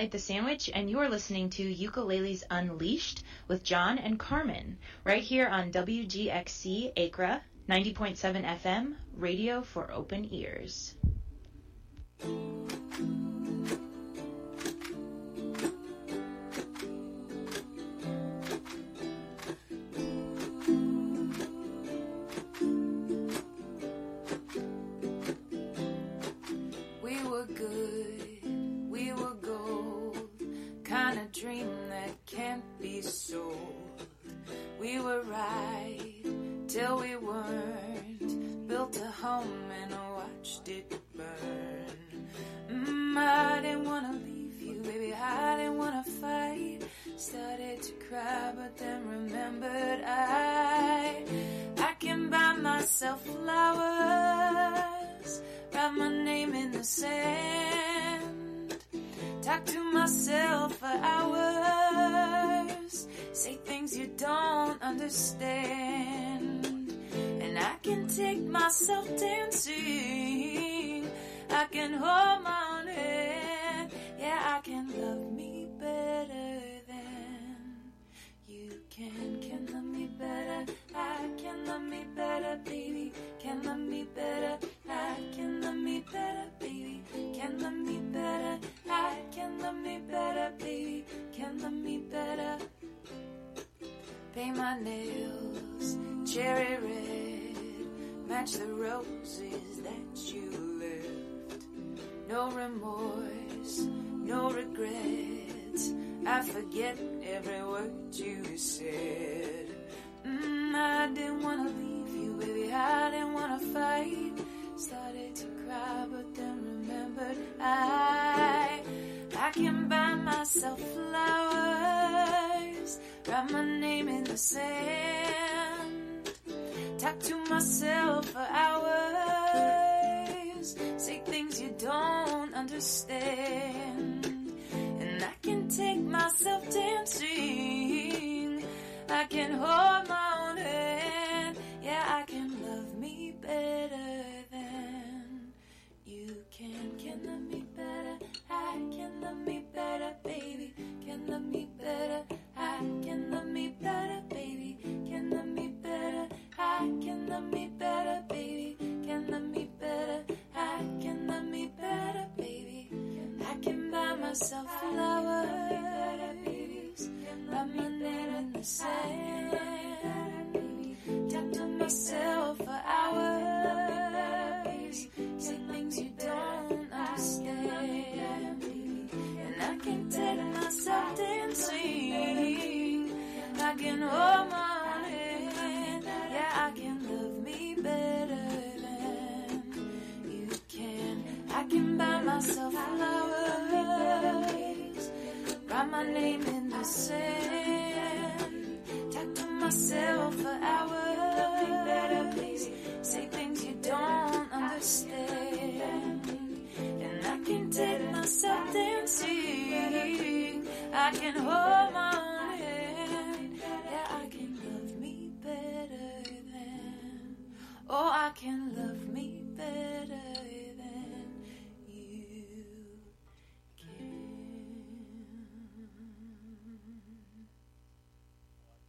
The Sandwich, and you're listening to Ukuleles Unleashed with John and Carmen, right here on WGXC Acra 90.7 FM, radio for open ears. We were good. dream that can't be sold. We were right till we weren't. Built a home and watched it burn. Mm, I didn't wanna leave you, baby. I didn't wanna fight. Started to cry, but then remembered I I can buy myself flowers, write my name in the sand. Talk to myself for hours. Say things you don't understand. And I can take myself dancing. I can hold my own hand. Yeah, I can love me better than you can. Can love me better. I can love me better, baby. Can love me better. I can love me better, baby. Can love me better. I can love me better, baby. Can love me better. Paint my nails cherry red, match the roses that you left. No remorse, no regrets. I forget every word you said. Mm, I didn't wanna leave you, baby. I didn't wanna fight. Started to cry, but then remembered I I can buy myself flowers, write my name in the sand, talk to myself for hours, say things you don't understand, and I can take myself dancing. I can hold my own hand. Yeah, I can love me better can. Love me better. I can love me better, baby. Can love me better. I can love me better, baby. Can love me better. I can love me better, baby. Can love me better. I can love me better, baby. I can buy myself flowers. Write my name in the sand. Talk myself for hours. Say things you don't understand. And I can take myself dancing. I can hold my hand. Yeah, I can love me better than you can. I can buy myself flowers. Write my name in the sand. Talk to myself for hours. Say things you don't understand. And I can take myself dancing. I can hold my own hand. Yeah, I can love me better than. Oh, I can love me better than you can.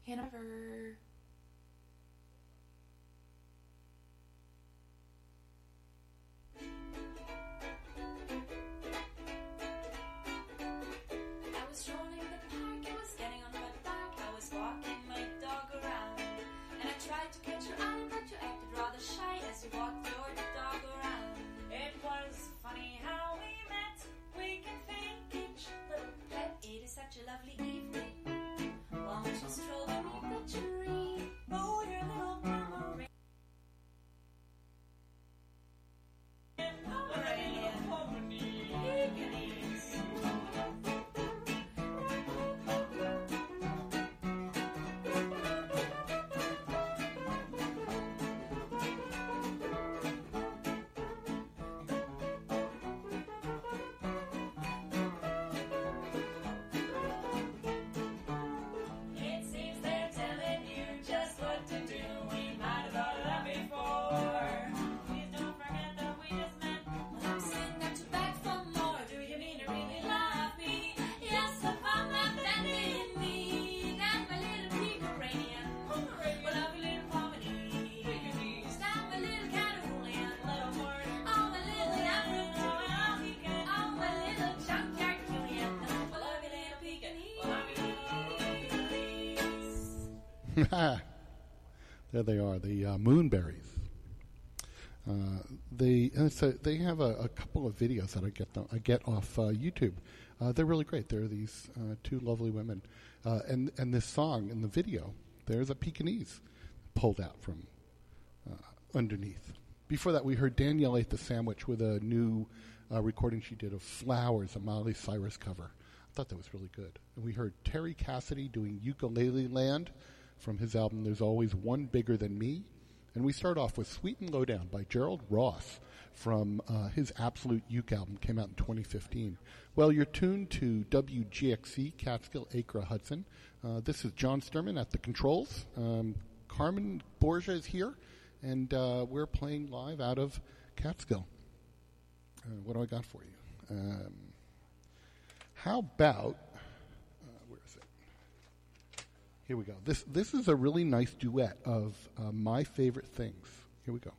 Hanover. Such a lovely evening. Won't you stroll beneath the tree? there they are, the uh, Moonberries. Uh, they uh, so they have a, a couple of videos that I get them, I get off uh, YouTube. Uh, they're really great. There are these two lovely women, and and this song in the video, there's a Pekingese pulled out from underneath. Before that, we heard Danielle ate the sandwich with a new uh, recording she did of "Flowers," a Miley Cyrus cover. I thought that was really good. And we heard Terry Cassidy doing "Ukulele Land" from his album "There's Always One Bigger Than Me." And we start off with "Sweet and Lowdown" by Gerald Ross from uh, his Absolute Uke album, came out in 2015. Well, you're tuned to WGXC Catskill Acra Hudson. Uh, this is John Sturman at the controls. Um, Carmen Borgia is here, and uh, we're playing live out of Catskill. Uh, what do I got for you? Um, how about uh, where is it? Here we go. This this is a really nice duet of uh, my favorite things. Here we go.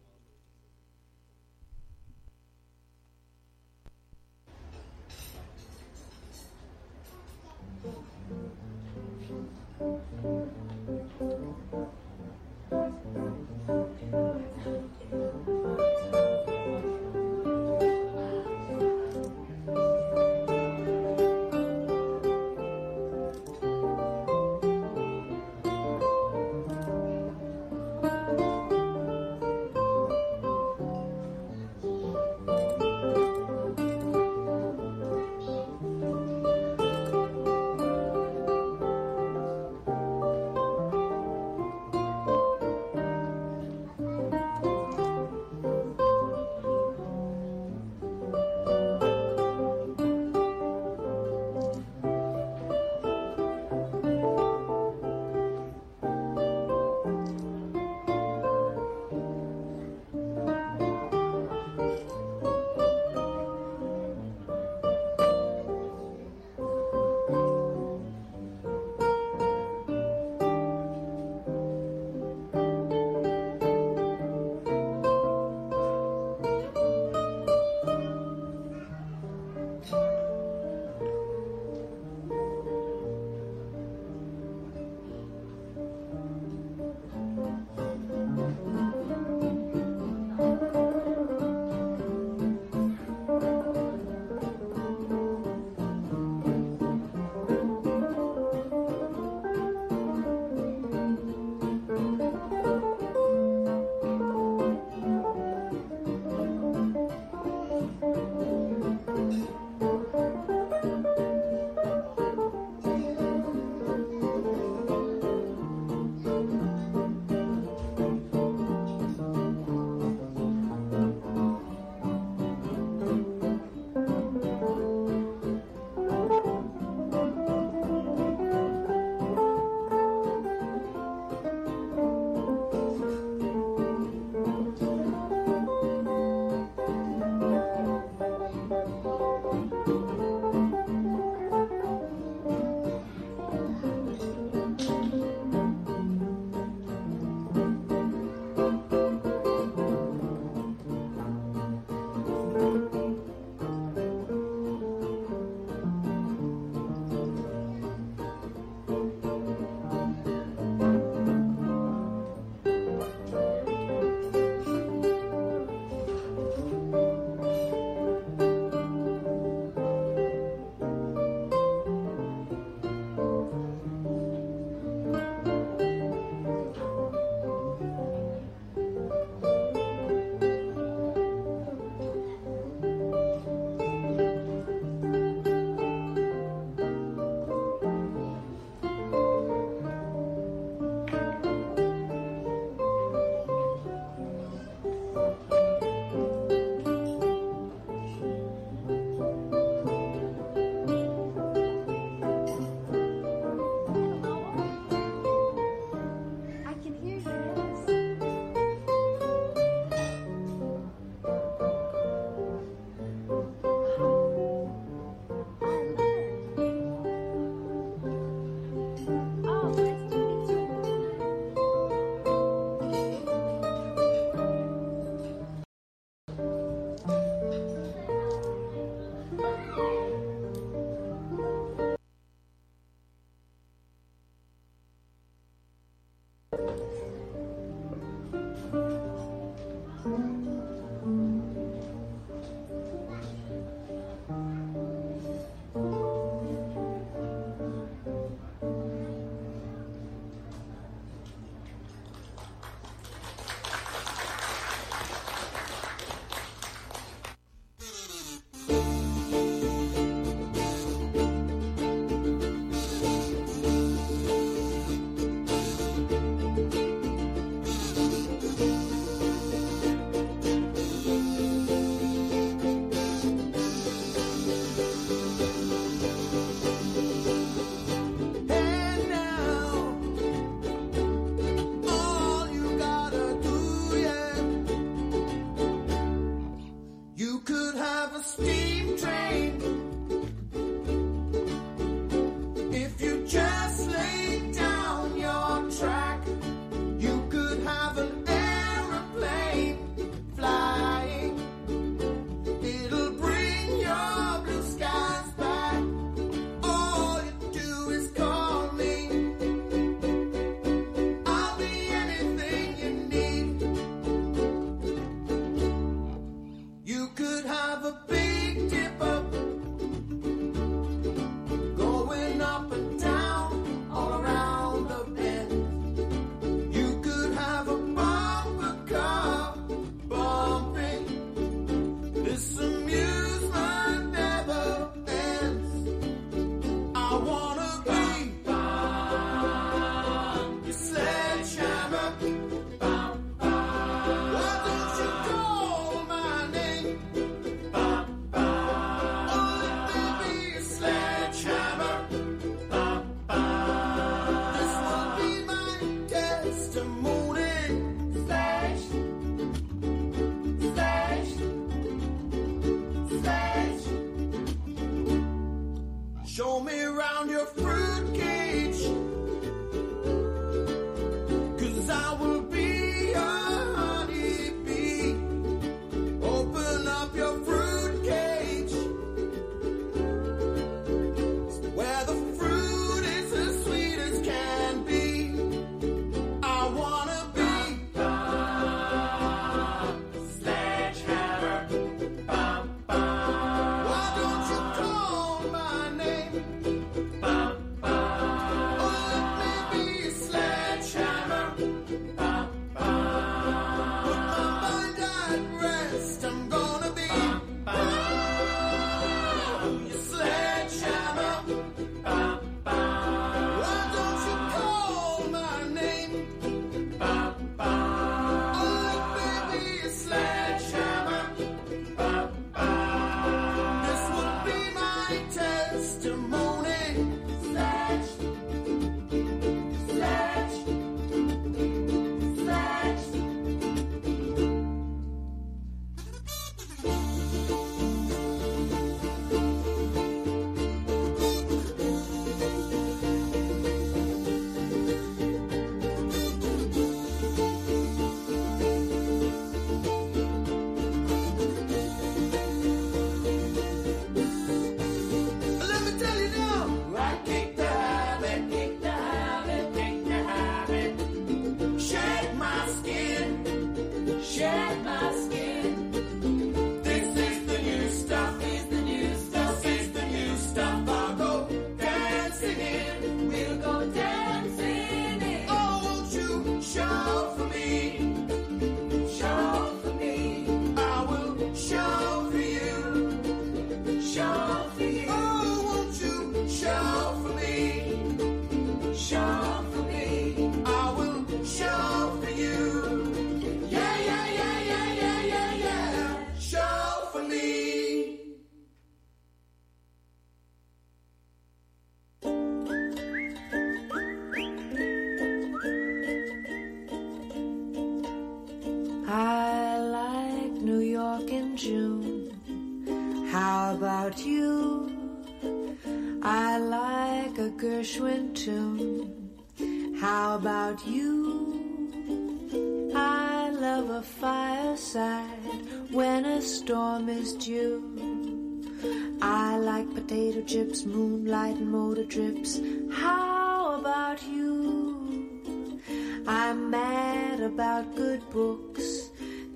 Chips, moonlight, and motor trips. How about you? I'm mad about good books,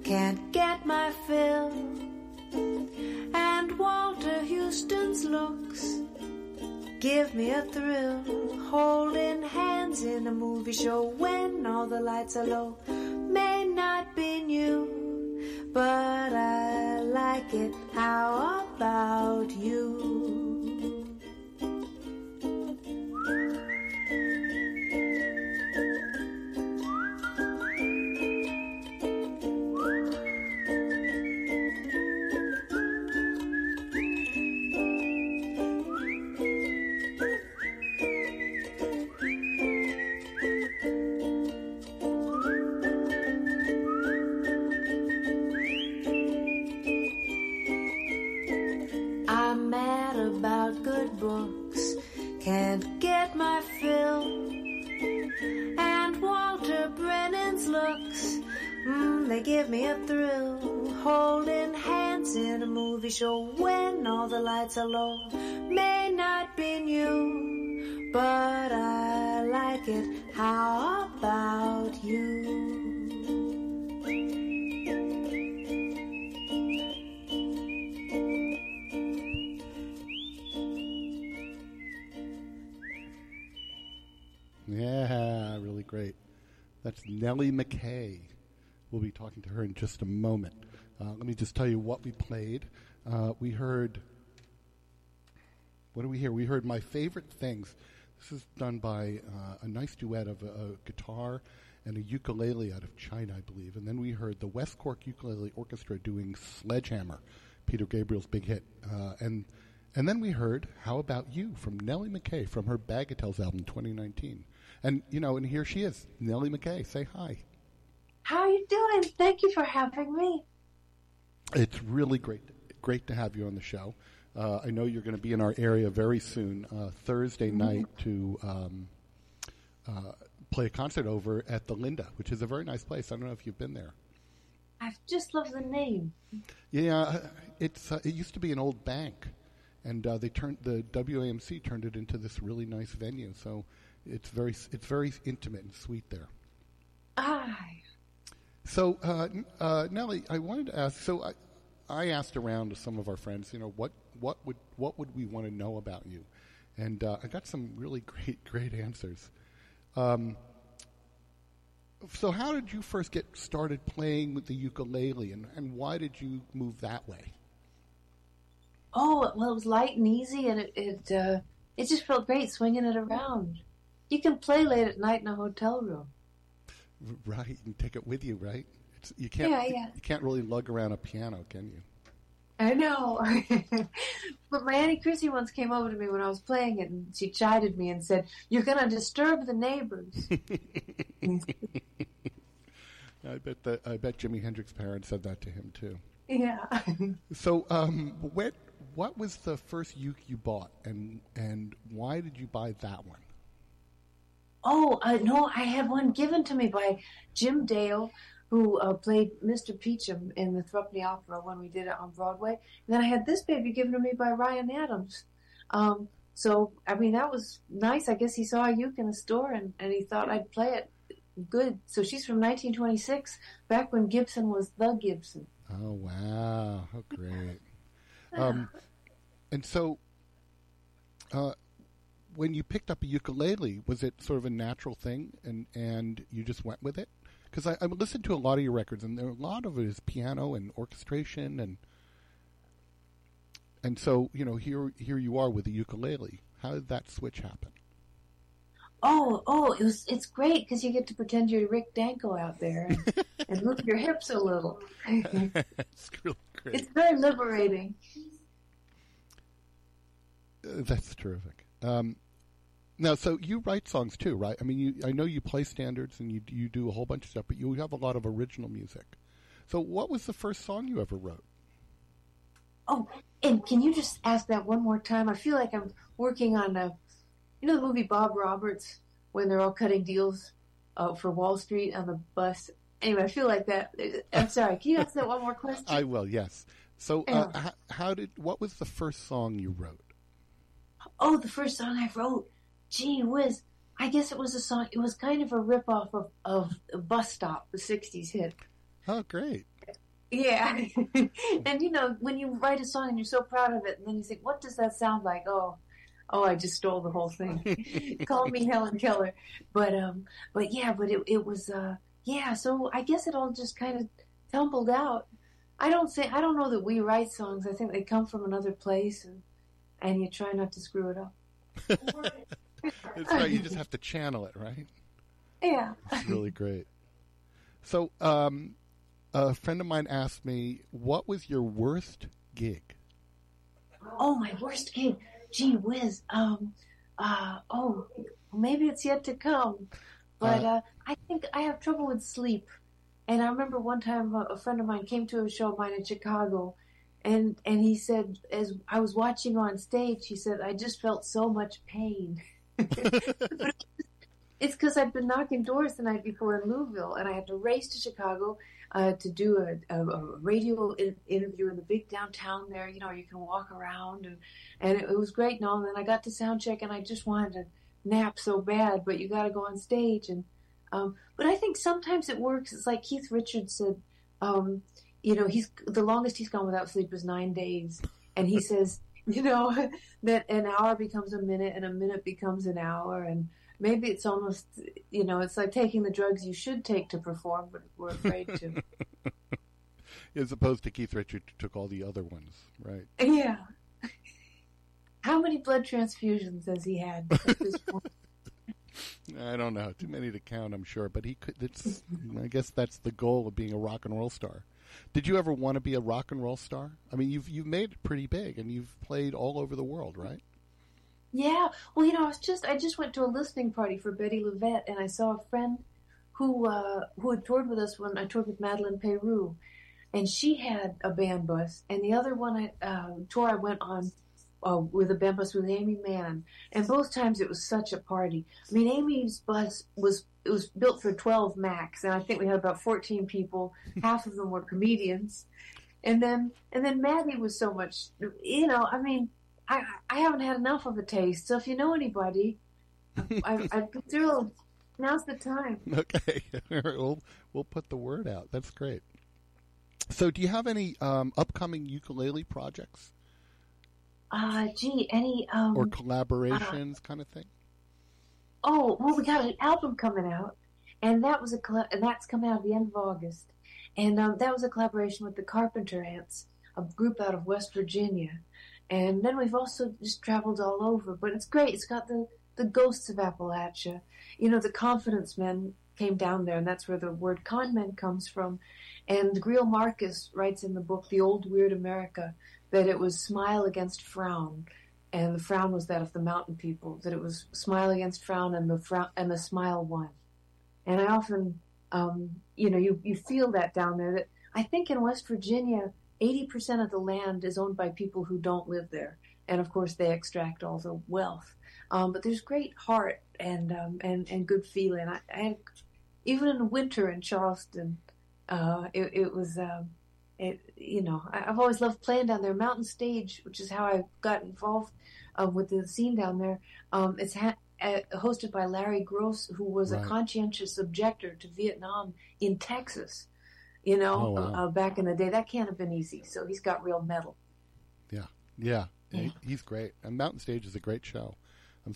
can't get my fill. And Walter Huston's looks give me a thrill. Holding hands in a movie show when all the lights are low may not be new, but I like it. How about you? I'm when all the lights are low may not be new, but I like it. How about you? Yeah, really great. That's Nellie McKay. We'll be talking to her in just a moment. Uh, let me just tell you what we played. Uh, we heard. What do we hear? We heard My Favorite Things. This is done by uh, a nice duet of a, a guitar and a ukulele out of China, I believe. And then we heard the West Cork Ukulele Orchestra doing Sledgehammer, Peter Gabriel's big hit. Uh, and and then we heard How About You from Nellie McKay from her Bagatelles album 2019. And, you know, and here she is, Nellie McKay. Say hi. How are you doing? Thank you for having me. It's really great, great to have you on the show. Uh, I know you're going to be in our area very soon, uh, Thursday night, to um, uh, play a concert over at the Linda, which is a very nice place. I don't know if you've been there. I just love the name. Yeah, it's uh, it used to be an old bank, and uh, they turned the WAMC turned it into this really nice venue. So it's very it's very intimate and sweet there. Ah, So, uh, uh, Nellie, I wanted to ask. So, I, I asked around to some of our friends. You know, what what would what would we want to know about you? And uh, I got some really great great answers. Um, so, how did you first get started playing with the ukulele, and, and why did you move that way? oh, well, it was light and easy, and it it uh, it just felt great swinging it around. You can play late at night in a hotel room. Right, and take it with you, right? You can't Yeah, yeah. you can't really lug around a piano, can you? I know. but my Auntie Chrissy once came over to me when I was playing it, and she chided me and said, "You're going to disturb the neighbors." I bet that I bet Jimi Hendrix's parents said that to him too. yeah. So, um, what what was the first uke you bought, and and why did you buy that one? Oh, uh, no, I had one given to me by Jim Dale, who uh, played Mr. Peachum in the Threepenny Opera when we did it on Broadway. And then I had this baby given to me by Ryan Adams. Um, so, I mean, that was nice. I guess he saw a uke in the store and, and he thought I'd play it good. So she's from 1926, back when Gibson was the Gibson. Oh wow, how great! Um, and so, uh, when you picked up a ukulele, was it sort of a natural thing, and and you just went with it? Because I, I listened to a lot of your records, and there, a lot of it is piano and orchestration, and and so you know here here you are with the ukulele. How did that switch happen? Oh, oh, it was it's great because you get to pretend you're Rick Danko out there and, and move your hips a little. It's really great. It's very liberating. Uh, That's terrific. Um, now, so you write songs too, right? I mean, you, I know you play standards and you you do a whole bunch of stuff, but you have a lot of original music. So, what was the first song you ever wrote? Oh, and can you just ask that one more time? I feel like I'm working on a, you know, the movie Bob Roberts when they're all cutting deals uh, for Wall Street on the bus. Anyway, I feel like that. I'm sorry. Can you ask that one more question? I will. Yes. So, uh, h- how did? What was the first song you wrote? Oh, the first song I wrote. Gee whiz. I guess it was a song. It was kind of a ripoff of of Bus Stop, the '60s hit. Oh, great. Yeah, and you know when you write a song and you're so proud of it, and then you think, what does that sound like? Oh, oh, I just stole the whole thing. Call me Helen Keller, but um, but yeah, but it it was uh, yeah. So I guess it all just kind of tumbled out. I don't say I don't know that we write songs. I think they come from another place, and and you try not to screw it up. That's right. You just have to channel it, right? Yeah. It's really great. So, um, a friend of mine asked me, "What was your worst gig?" Oh, my worst gig. Gee whiz. Um, uh, oh, maybe it's yet to come. But uh, I think I have trouble with sleep. And I remember one time a, a friend of mine came to a show of mine in Chicago, and and he said, as I was watching on stage, he said, I just felt so much pain. It's because I'd been knocking doors the night before in Louisville, and I had to race to Chicago uh, to do a, a, a radio in, interview in the big downtown there. You know, you can walk around, and and it, it was great and all. And then I got to sound check, and I just wanted to nap so bad, but you got to go on stage. And um, but I think sometimes it works. It's like Keith Richards said. Um, you know, he's the longest he's gone without sleep was nine days, and he says, you know, that an hour becomes a minute, and a minute becomes an hour, and maybe it's almost, you know, it's like taking the drugs you should take to perform, but we're afraid to. As opposed to Keith Richards, who took all the other ones, right? yeah. How many blood transfusions has he had at this point? I don't know, too many to count, I'm sure. But he could. I guess that's the goal of being a rock and roll star. Did you ever want to be a rock and roll star? I mean, you've you've made it pretty big, and you've played all over the world, right? Yeah. Well, you know, I was just I just went to a listening party for Bettye LaVette, and I saw a friend who uh, who had toured with us when I toured with Madeleine Peyroux, and she had a band bus, and the other one I uh, tour I went on uh, with a bus with Aimee Mann, and both times it was such a party. I mean, Aimee's bus was it was built for twelve max, and I think we had about fourteen people. Half of them were comedians, and then and then Maddie was so much. You know, I mean, I I haven't had enough of a taste. So if you know anybody, I, I'd be thrilled. Now's the time. Okay, we'll we'll put the word out. That's great. So, do you have any um, upcoming ukulele projects Uh, gee, any um or collaborations, kind of thing? Oh, well, we got an album coming out, and that was a colla- and that's coming out at the end of August, and um, that was a collaboration with the Carpenter Ants, a group out of West Virginia, and then we've also just traveled all over. But it's great. It's got the the ghosts of Appalachia. You know, the Confidence Men came down there, and that's where the word con men comes from. And Greil Marcus writes in the book The Old Weird America that it was smile against frown and the frown was that of the mountain people. That it was smile against frown, and the frown and the smile won. And I often, um, you know, you you feel that down there. That I think in West Virginia, eighty percent of the land is owned by people who don't live there, and of course they extract all the wealth. Um, but there's great heart and um, and and good feeling. I, I even in the winter in Charleston, uh, it, it was. Um, it, you know, I, I've always loved playing down there. Mountain Stage, which is how I got involved uh, with the scene down there. Um, it's ha- uh, hosted by Larry Groce, who was Right. a conscientious objector to Vietnam in Texas. You know, Oh, wow. uh, back in the day, that can't have been easy. So he's got real mettle. Yeah, yeah, Yeah. He, he's great. And Mountain Stage is a great show.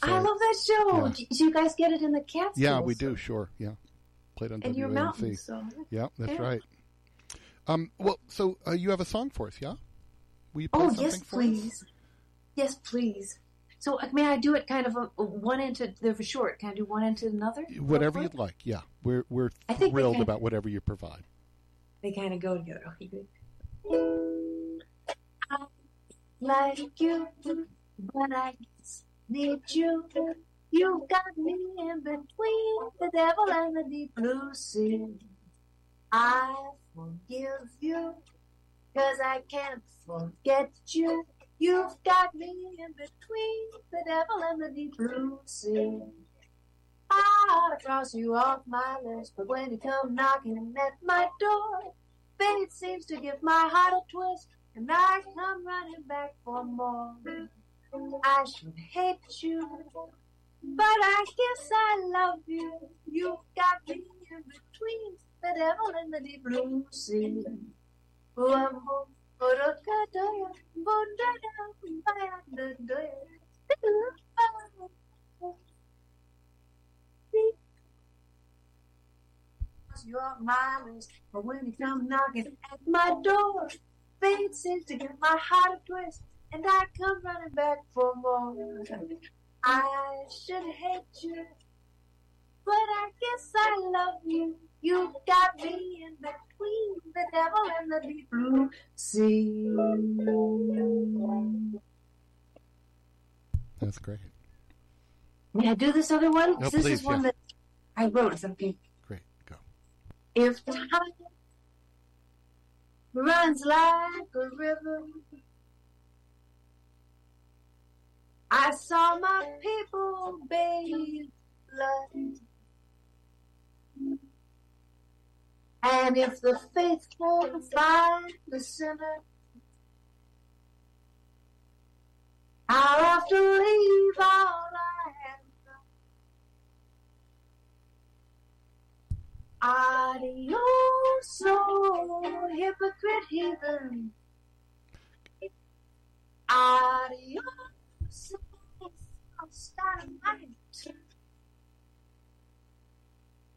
I love that show. Yeah. Do, you guys get it in the Catskills? Yeah, we do. Sure. Yeah, played on And WAMC. mountains, so- Yeah, that's Yeah. right. Um, well, so uh, you have a song for us, yeah? Will you play Oh something yes, for us? please. Yes, please. So uh, may I do it kind of a, a one end to they're for short. Can I do one end to another? Whatever you'd like. Yeah, we're we're we thrilled can- about whatever you provide. They kind of go together. Okay, good. I like you, but I need you. You got me in between the devil and the deep blue sea. I forgive you Cause I can't forget you. You've got me in between the devil and the deep blue sea. I ought to cross you off my list, but when you come knocking at my door, fate seems to give my heart a twist, and I come running back for more. I should hate you, but I guess I love you. You've got me in between the devil in the deep blue sea. You're mine, but when you come knocking at my door, fate seems to give my heart a twist, and I come running back for more. I should hate you, but I guess I love you. You've got me in between the devil and the deep blue sea. That's great. May I do this other one? No, this please, is one yeah. that I wrote something. Great, go. If time runs like a river, I saw my people bathe blood. And if the faithful find the sinner, I'll have to leave all I have Adios, oh, hypocrite heathen. Adios, oh, false dynamite.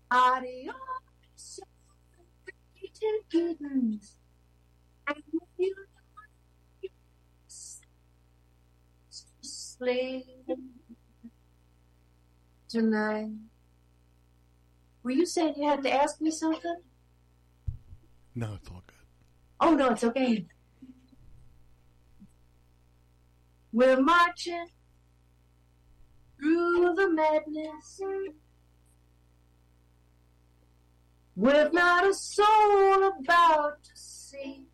Adios, repeated kittens. And you sleep tonight. Were you saying you had to ask me something? No, it's all good. Oh no, it's okay. We're marching through the madness. With not a soul about to see.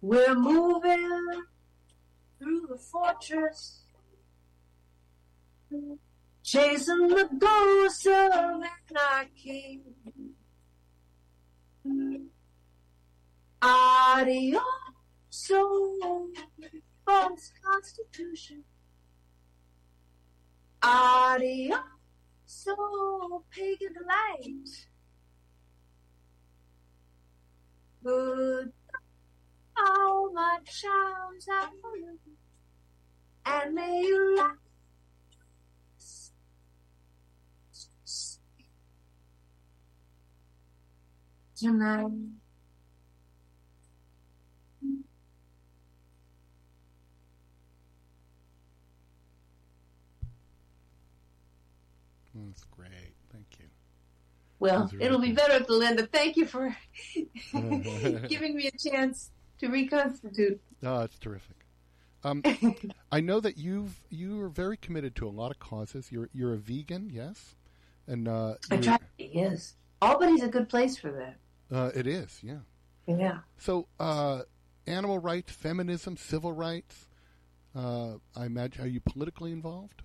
We're moving through the fortress, chasing the ghosts of anarchy. Adios, so false constitution. Adios, so pagan light. Good, all my charms are you, and may you laugh. Tonight. That's great. Thank you. Well, are it'll be better at the end. But thank you for giving me a chance to reconstitute. Oh, that's terrific. Um, I know that you've you are very committed to a lot of causes. You're you're a vegan, yes, and uh, I try. Yes, Albany's a good place for that. Uh, it is, yeah. Yeah. So, uh, animal rights, feminism, civil rights. Uh, I imagine. Are you politically involved?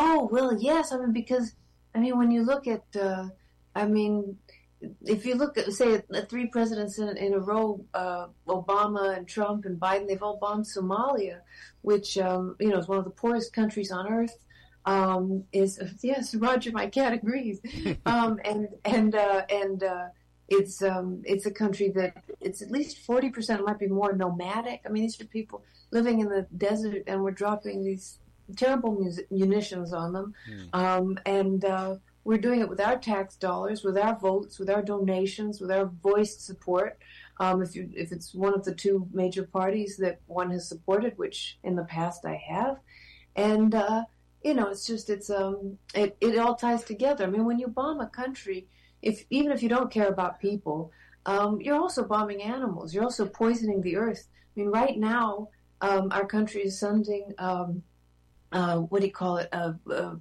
Oh well, yes. I mean, because I mean, when you look at, uh, I mean, if you look at, say, at, three presidents in, in a row, uh, Obama and Trump and Biden, they've all bombed Somalia, which um, you know is one of the poorest countries on earth. Um, is yes, Roger, my cat agrees. um, and and uh, and uh, it's um, it's a country that it's at least forty percent, might be more nomadic. I mean, these are people living in the desert, and we're dropping these terrible mus- munitions on them, um, and uh, we're doing it with our tax dollars, with our votes, with our donations, with our voiced support. Um, if you if it's one of the two major parties that one has supported, which in the past I have, and uh, you know, it's just it's um it, it all ties together. I mean, when you bomb a country, if even if you don't care about people, um, you're also bombing animals. You're also poisoning the earth. I mean, right now, um, our country is sending um, uh, what do you call it? Uh, uh,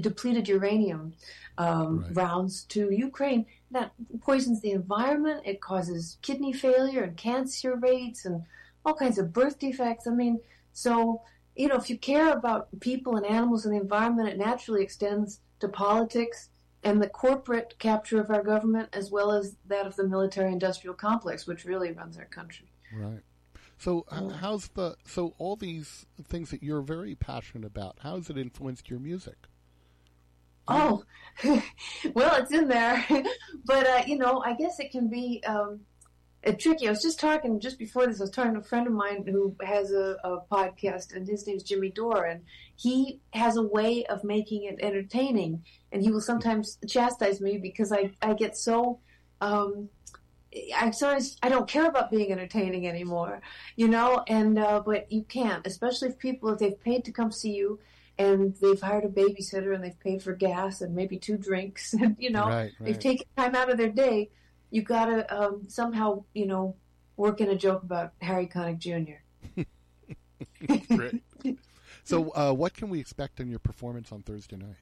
depleted uranium um, rounds to Ukraine. That poisons the environment. It causes kidney failure and cancer rates and all kinds of birth defects. I mean, so you know, if you care about people and animals and the environment, it naturally extends to politics and the corporate capture of our government, as well as that of the military-industrial complex, which really runs our country. Right. So how's the so all these things that you're very passionate about? How has it influenced your music? Oh, well, it's in there, but uh, you know, I guess it can be um, tricky. I was just talking just before this. I was talking to a friend of mine who has a, a podcast, and his name's Jimmy Dore, and he has a way of making it entertaining. And he will sometimes chastise me because I I get so. Um, I'm sorry, I don't care about being entertaining anymore, you know. And uh, but you can't, especially if people if they've paid to come see you, and they've hired a babysitter and they've paid for gas and maybe two drinks, and you know Right, they've taken time out of their day. You gotta um, somehow, you know, work in a joke about Harry Connick Jr. So uh, what can we expect in your performance on Thursday night?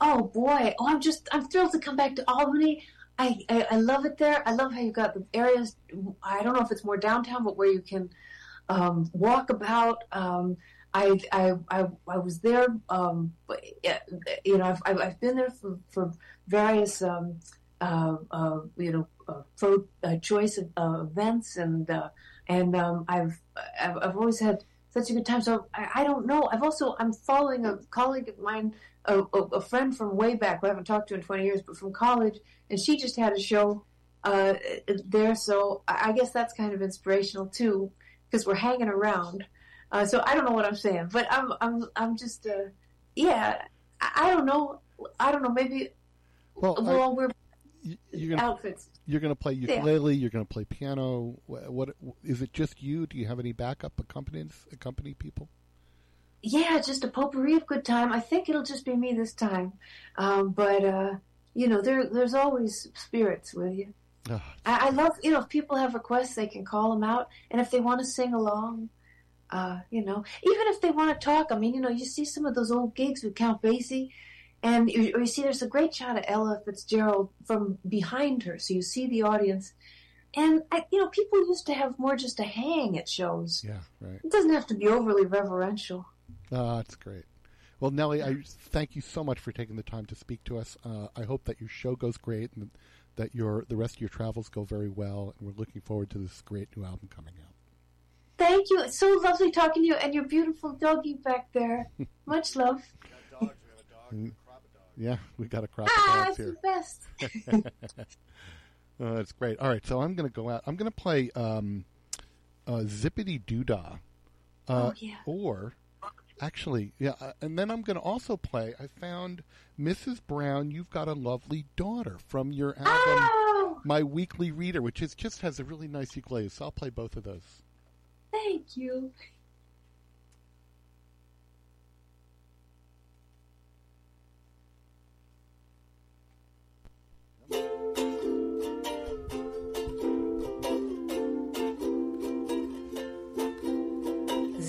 Oh boy! Oh, I'm just I'm thrilled to come back to Albany. I, I I love it there. I love how you've got the areas. I don't know if it's more downtown, but where you can um, walk about. Um, I, I I I was there. Um, you know, I've I've been there for for various um, uh, uh, you know uh, pro uh, choice of, uh, events and uh, and um, I've, I've I've always had such a good time. So I, I don't know. I've also I'm following a colleague of mine, a, a, a friend from way back who I haven't talked to in 20 years, but from college, and she just had a show uh, there. So I I guess that's kind of inspirational too, because we're hanging around. Uh, so I don't know what I'm saying, but I'm I'm I'm just uh, yeah. I, I don't know. I don't know. Maybe Well, I- well we're You're gonna outfits. you're gonna play Yeah. ukulele. You're gonna play piano. What, what is it? Just you? Do you have any backup accompaniments? Accompany people? Yeah, just a potpourri of good time. I think it'll just be me this time, um, but uh, you know, there there's always spirits with you. Ah, I, I love you know if people have requests, they can call them out, and if they want to sing along, uh, you know, even if they want to talk. I mean, you know, you see some of those old gigs with Count Basie, and you, or you see there's a great shot of Ella Fitzgerald from behind her, so you see the audience. And I, you know, people used to have more just a hang at shows. Yeah, right. It doesn't have to be overly reverential. Ah, that's great. Well, Nellie, I thank you so much for taking the time to speak to us. Uh, I hope that your show goes great and that your the rest of your travels go very well. And we're looking forward to this great new album coming out. Thank you. It's so lovely talking to you and your beautiful doggy back there. Much love. Mm, Yeah, we got a crop Ah, of it's dogs the here. best. Uh, it's great. All right, so I'm going to go out. I'm going to play um, uh, Zippity Doodah. Uh, Oh, yeah. Or, actually, yeah, uh, and then I'm going to also play. I found Mrs. Brown, You've Got a Lovely Daughter from your album, Oh, My Weekly Reader, which is just has a really nice ukulele. So I'll play both of those. thank you.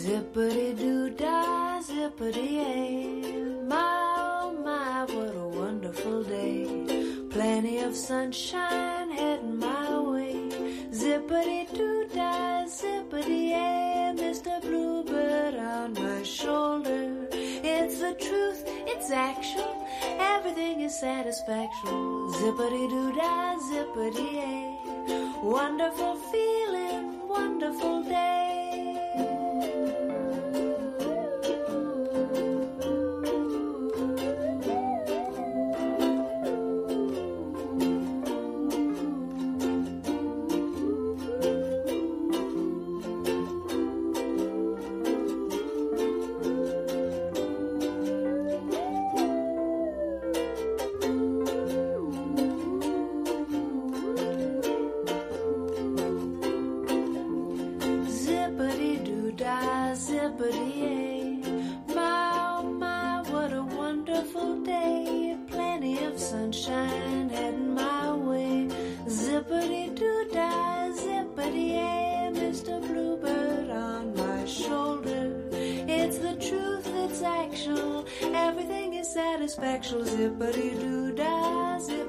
Zippity doo dah, zippity. My oh my, what a wonderful day. Plenty of sunshine heading my way. Zippity doo dah, zippity yay. Mr. Bluebird on my shoulder. It's the truth, it's actual. Everything is satisfaction. Zippity doo dah, zippity yay. Wonderful feeling, wonderful day. satisfaction, zippity doo dah zip.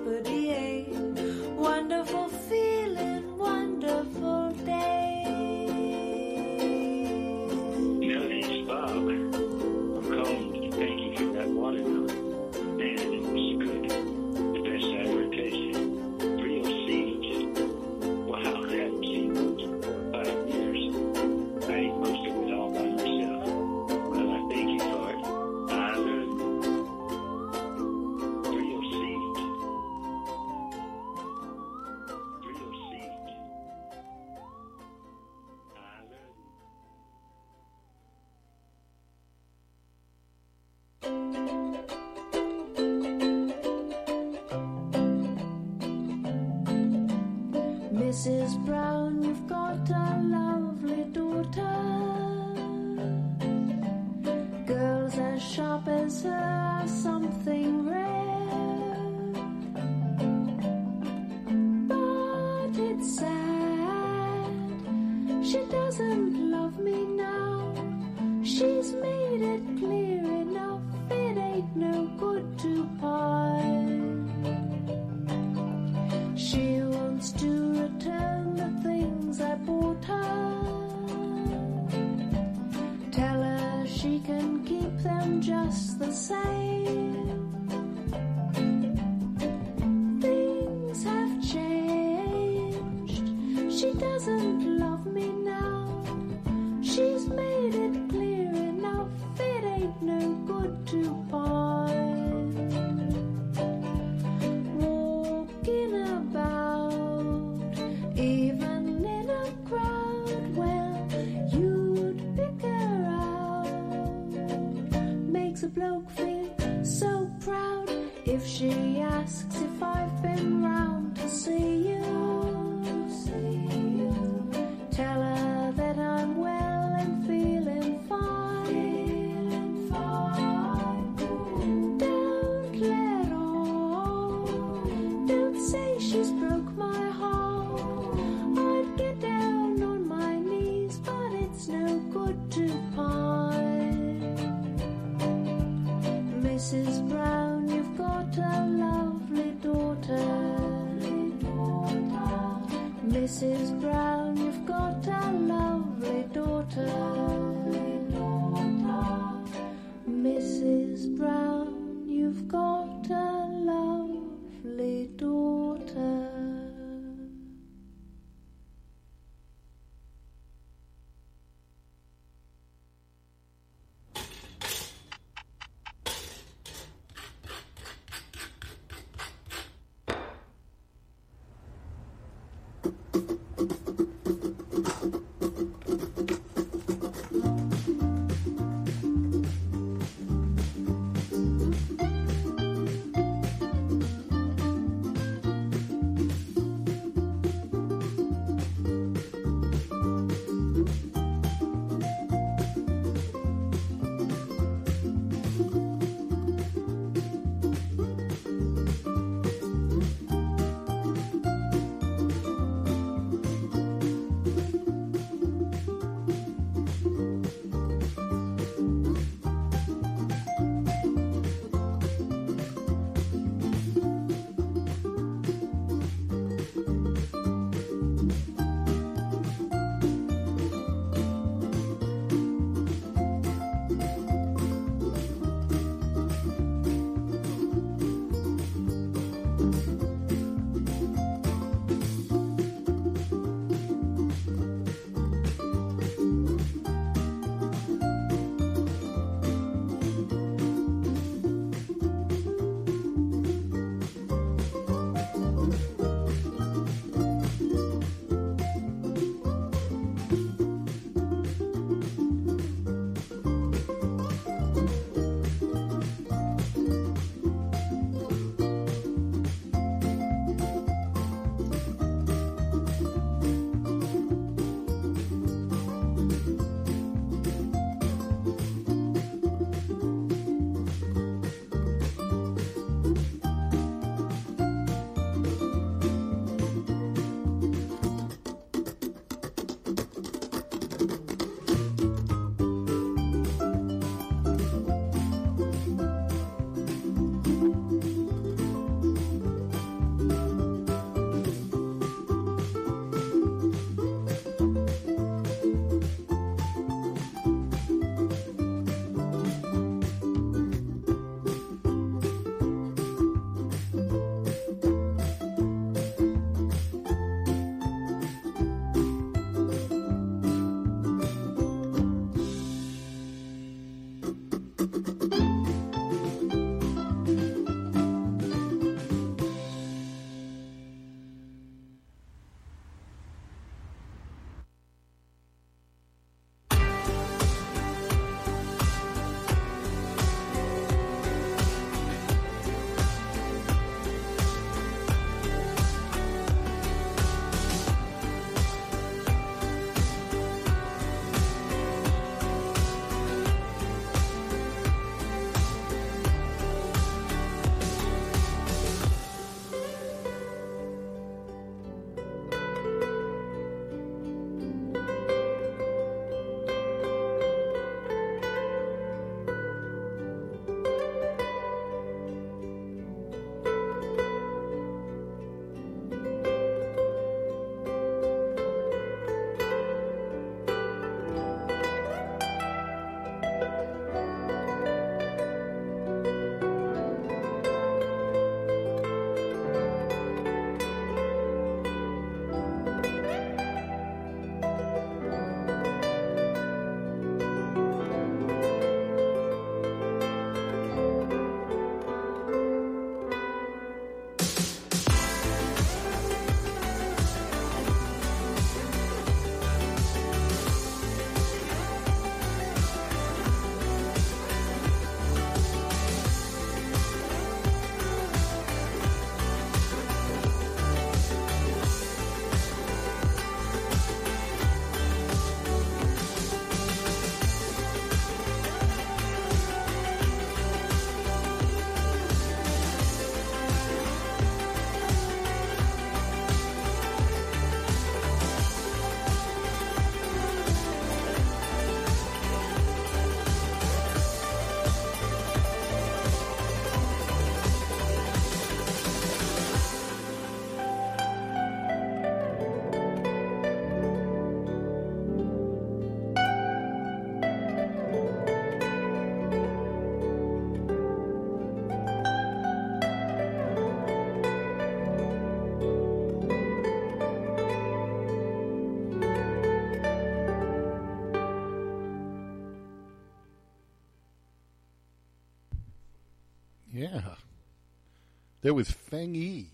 There was Feng Yi.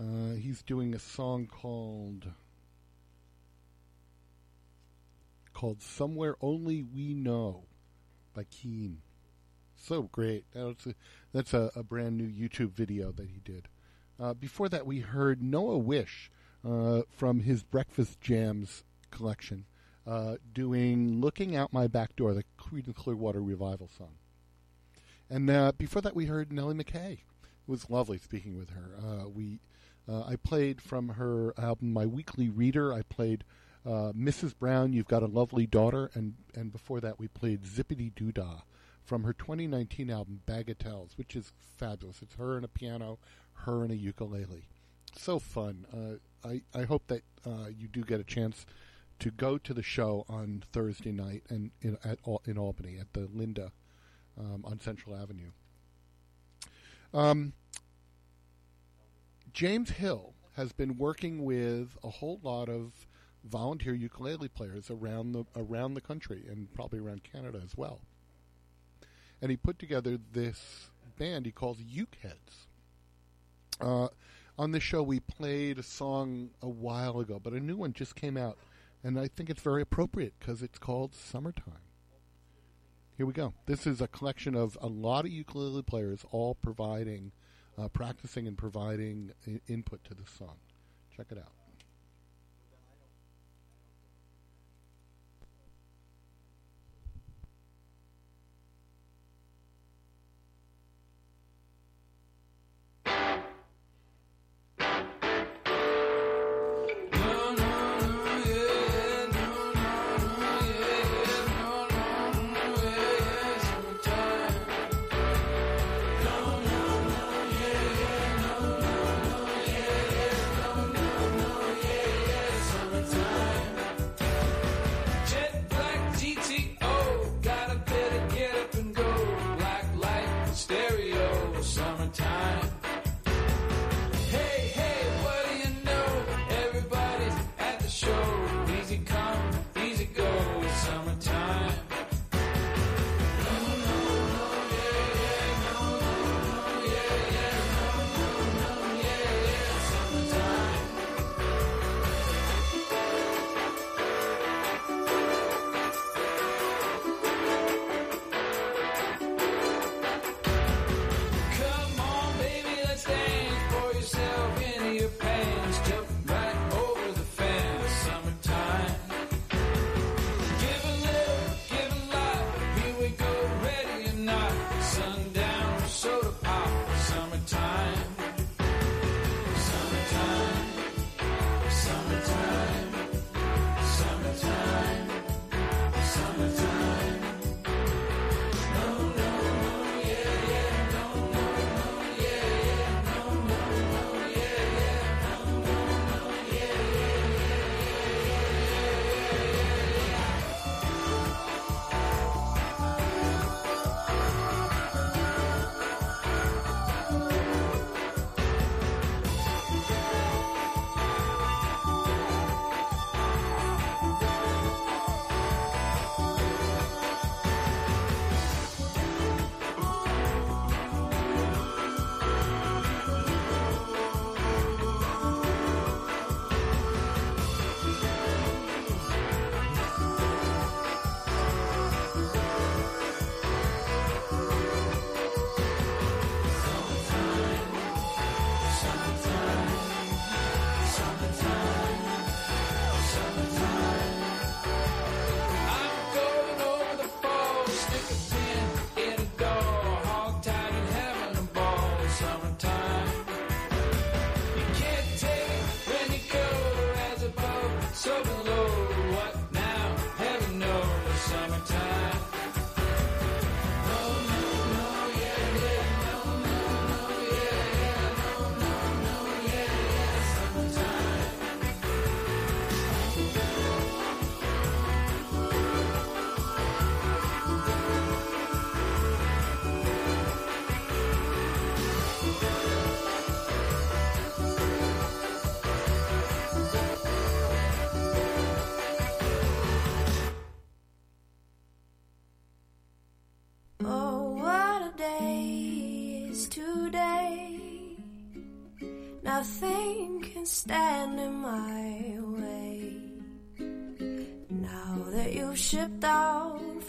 Uh, he's doing a song called called "Somewhere Only We Know" by Keane. So great! That's a, that's a, a brand new YouTube video that he did. Uh, before that, we heard Noah Wish uh, from his Breakfast Jams collection, uh, doing "Looking Out My Back Door," the Creedence Clearwater Revival song. And uh, before that, we heard Nellie McKay. It was lovely speaking with her. Uh, we, uh, I played from her album "My Weekly Reader." I played uh, "Mrs. Brown, You've Got a Lovely Daughter," and and before that, we played "Zippity Doo Dah" from her 2019 album "Bagatelles," which is fabulous. It's her and a piano, her and a ukulele. So fun. Uh, I I hope that uh, you do get a chance to go to the show on Thursday night and in at in Albany at the Linda um, on Central Avenue. Um, James Hill has been working with a whole lot of volunteer ukulele players around the around the country and probably around Canada as well. And he put together this band he calls Uke Heads. Uh, on this show, we played a song a while ago, but a new one just came out, and I think it's very appropriate because it's called Summertime. Here we go. This is a collection of a lot of ukulele players all providing, uh, practicing and providing I- input to the song. Check it out.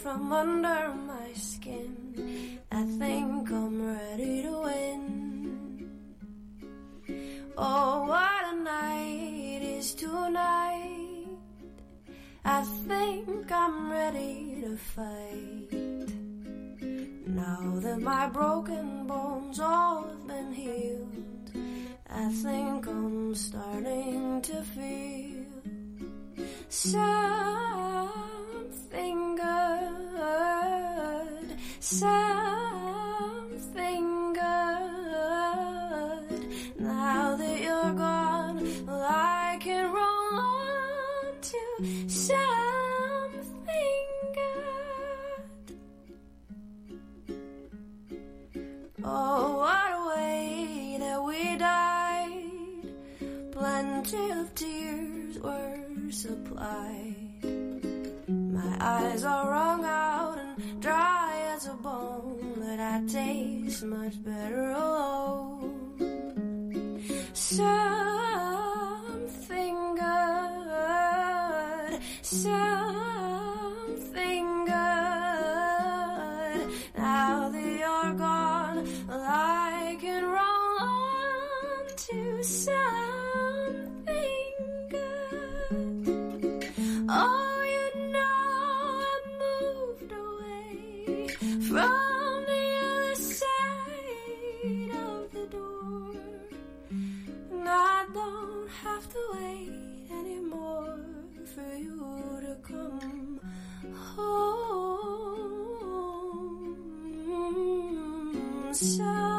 From under my skin, I think I'm ready to win. Oh, what a night is tonight. I think I'm ready to fight. Now that my broken bones all have been healed, I think I'm starting to feel something good, something good. Now that you're gone, well, I can roll on to something good. Oh, what a way that we died. Plenty of tears were supplied. Eyes are wrung out and dry as a bone, but I taste much better alone. Something good, something good. Now that you're gone, I can roll on to something good. Oh, from the other side of the door. And I don't have to wait anymore for you to come home. Something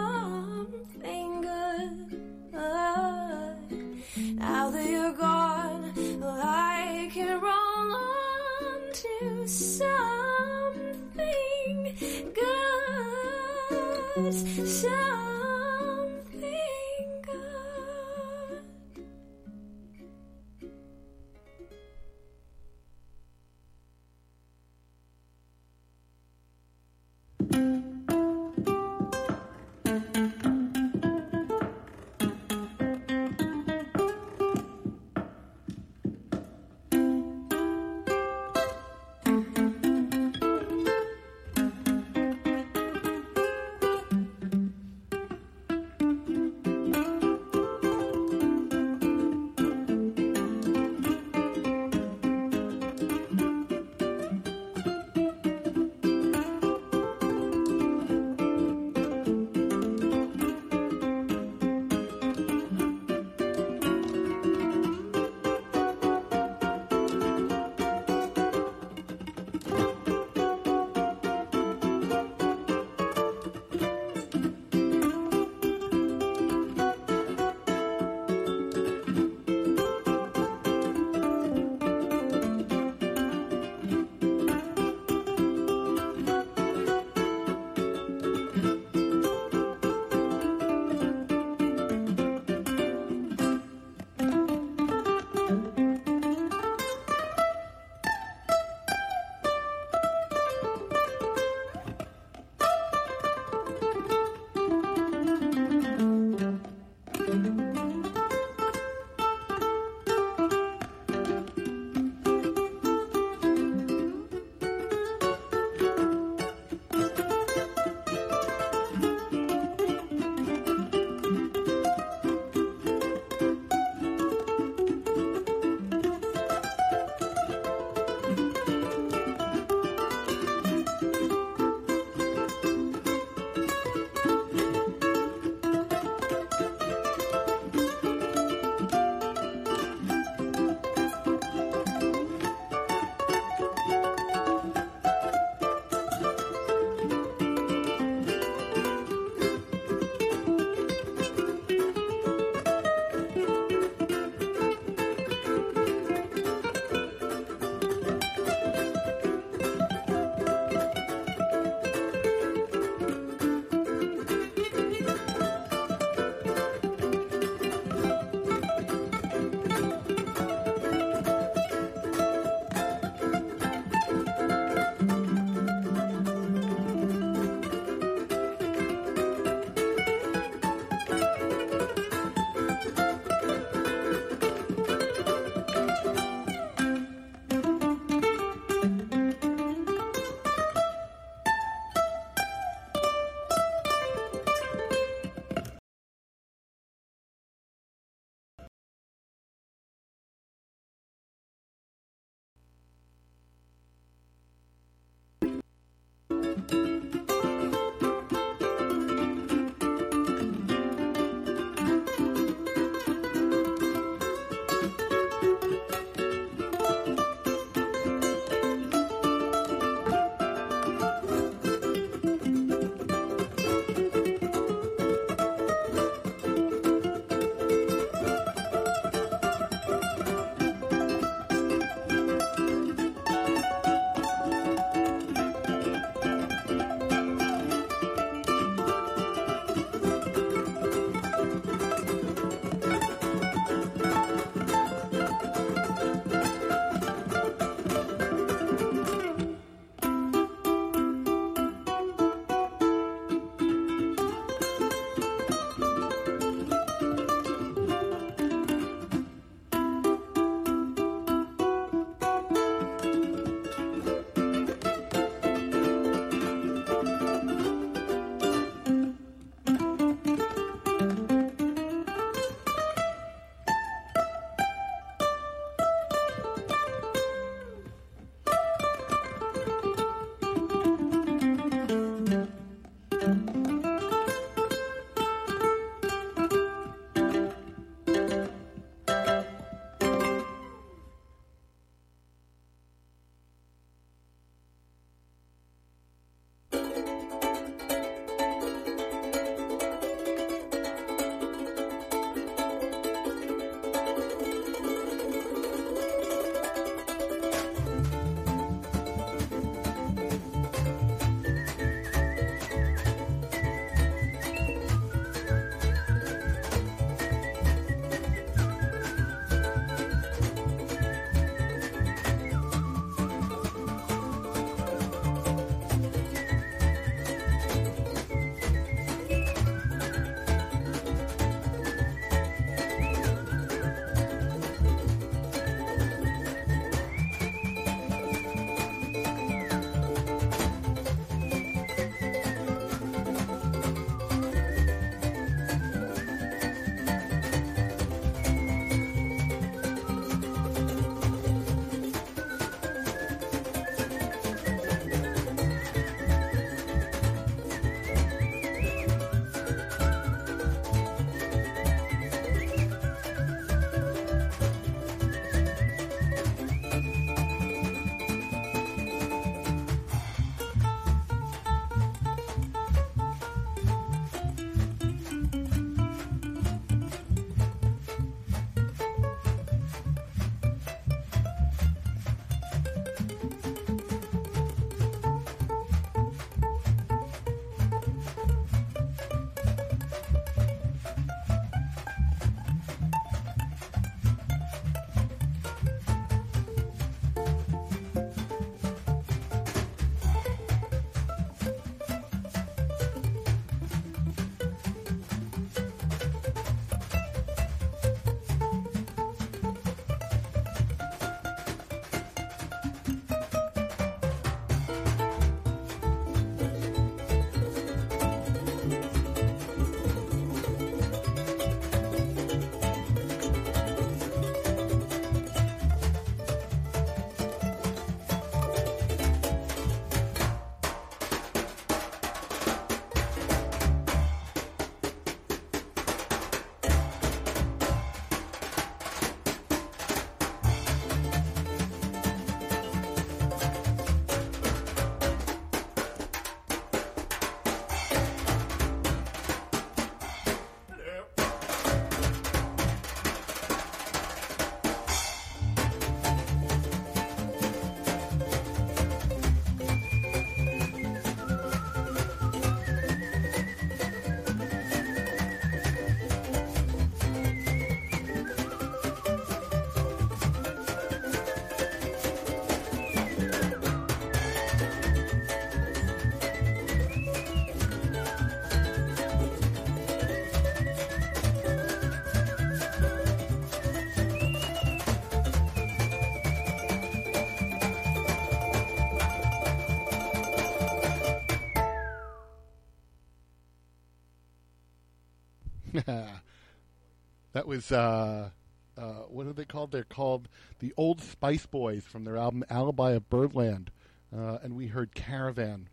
that was uh, uh, what are they called? They're called the Old Spice Boys from their album Alibi of Birdland, uh, and we heard Caravan.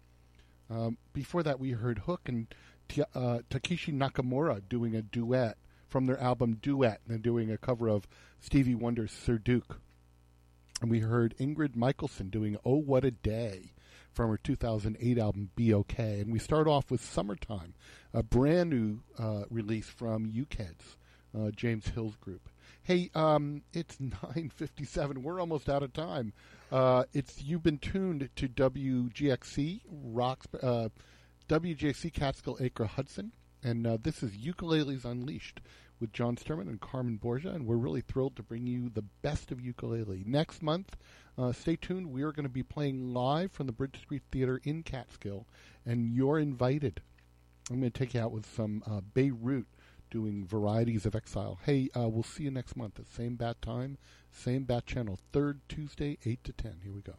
Um, before that, we heard Hook and T- uh, Takeshi Nakamura doing a duet from their album Duet, and doing a cover of Stevie Wonder's Sir Duke. And we heard Ingrid Michaelson doing Oh What a Day from her 2008 album Be Okay. And we start off with Summertime, a brand new uh, release from Uke Heads, uh, James Hill's group. Hey, um, it's 9:57. We're almost out of time. Uh, it's you've been tuned to WGXC Rocks, uh, Catskill Acra Hudson, and uh, this is Ukuleles Unleashed with John Sturman and Carmen Borgia, and we're really thrilled to bring you the best of ukulele. Next month, uh, stay tuned. We are going to be playing live from the Bridge Street Theater in Catskill, and you're invited. I'm going to take you out with some uh, Beirut doing Varieties of Exile. Hey, uh, we'll see you next month at same bat time, same bat channel, third Tuesday, 8 to 10. Here we go.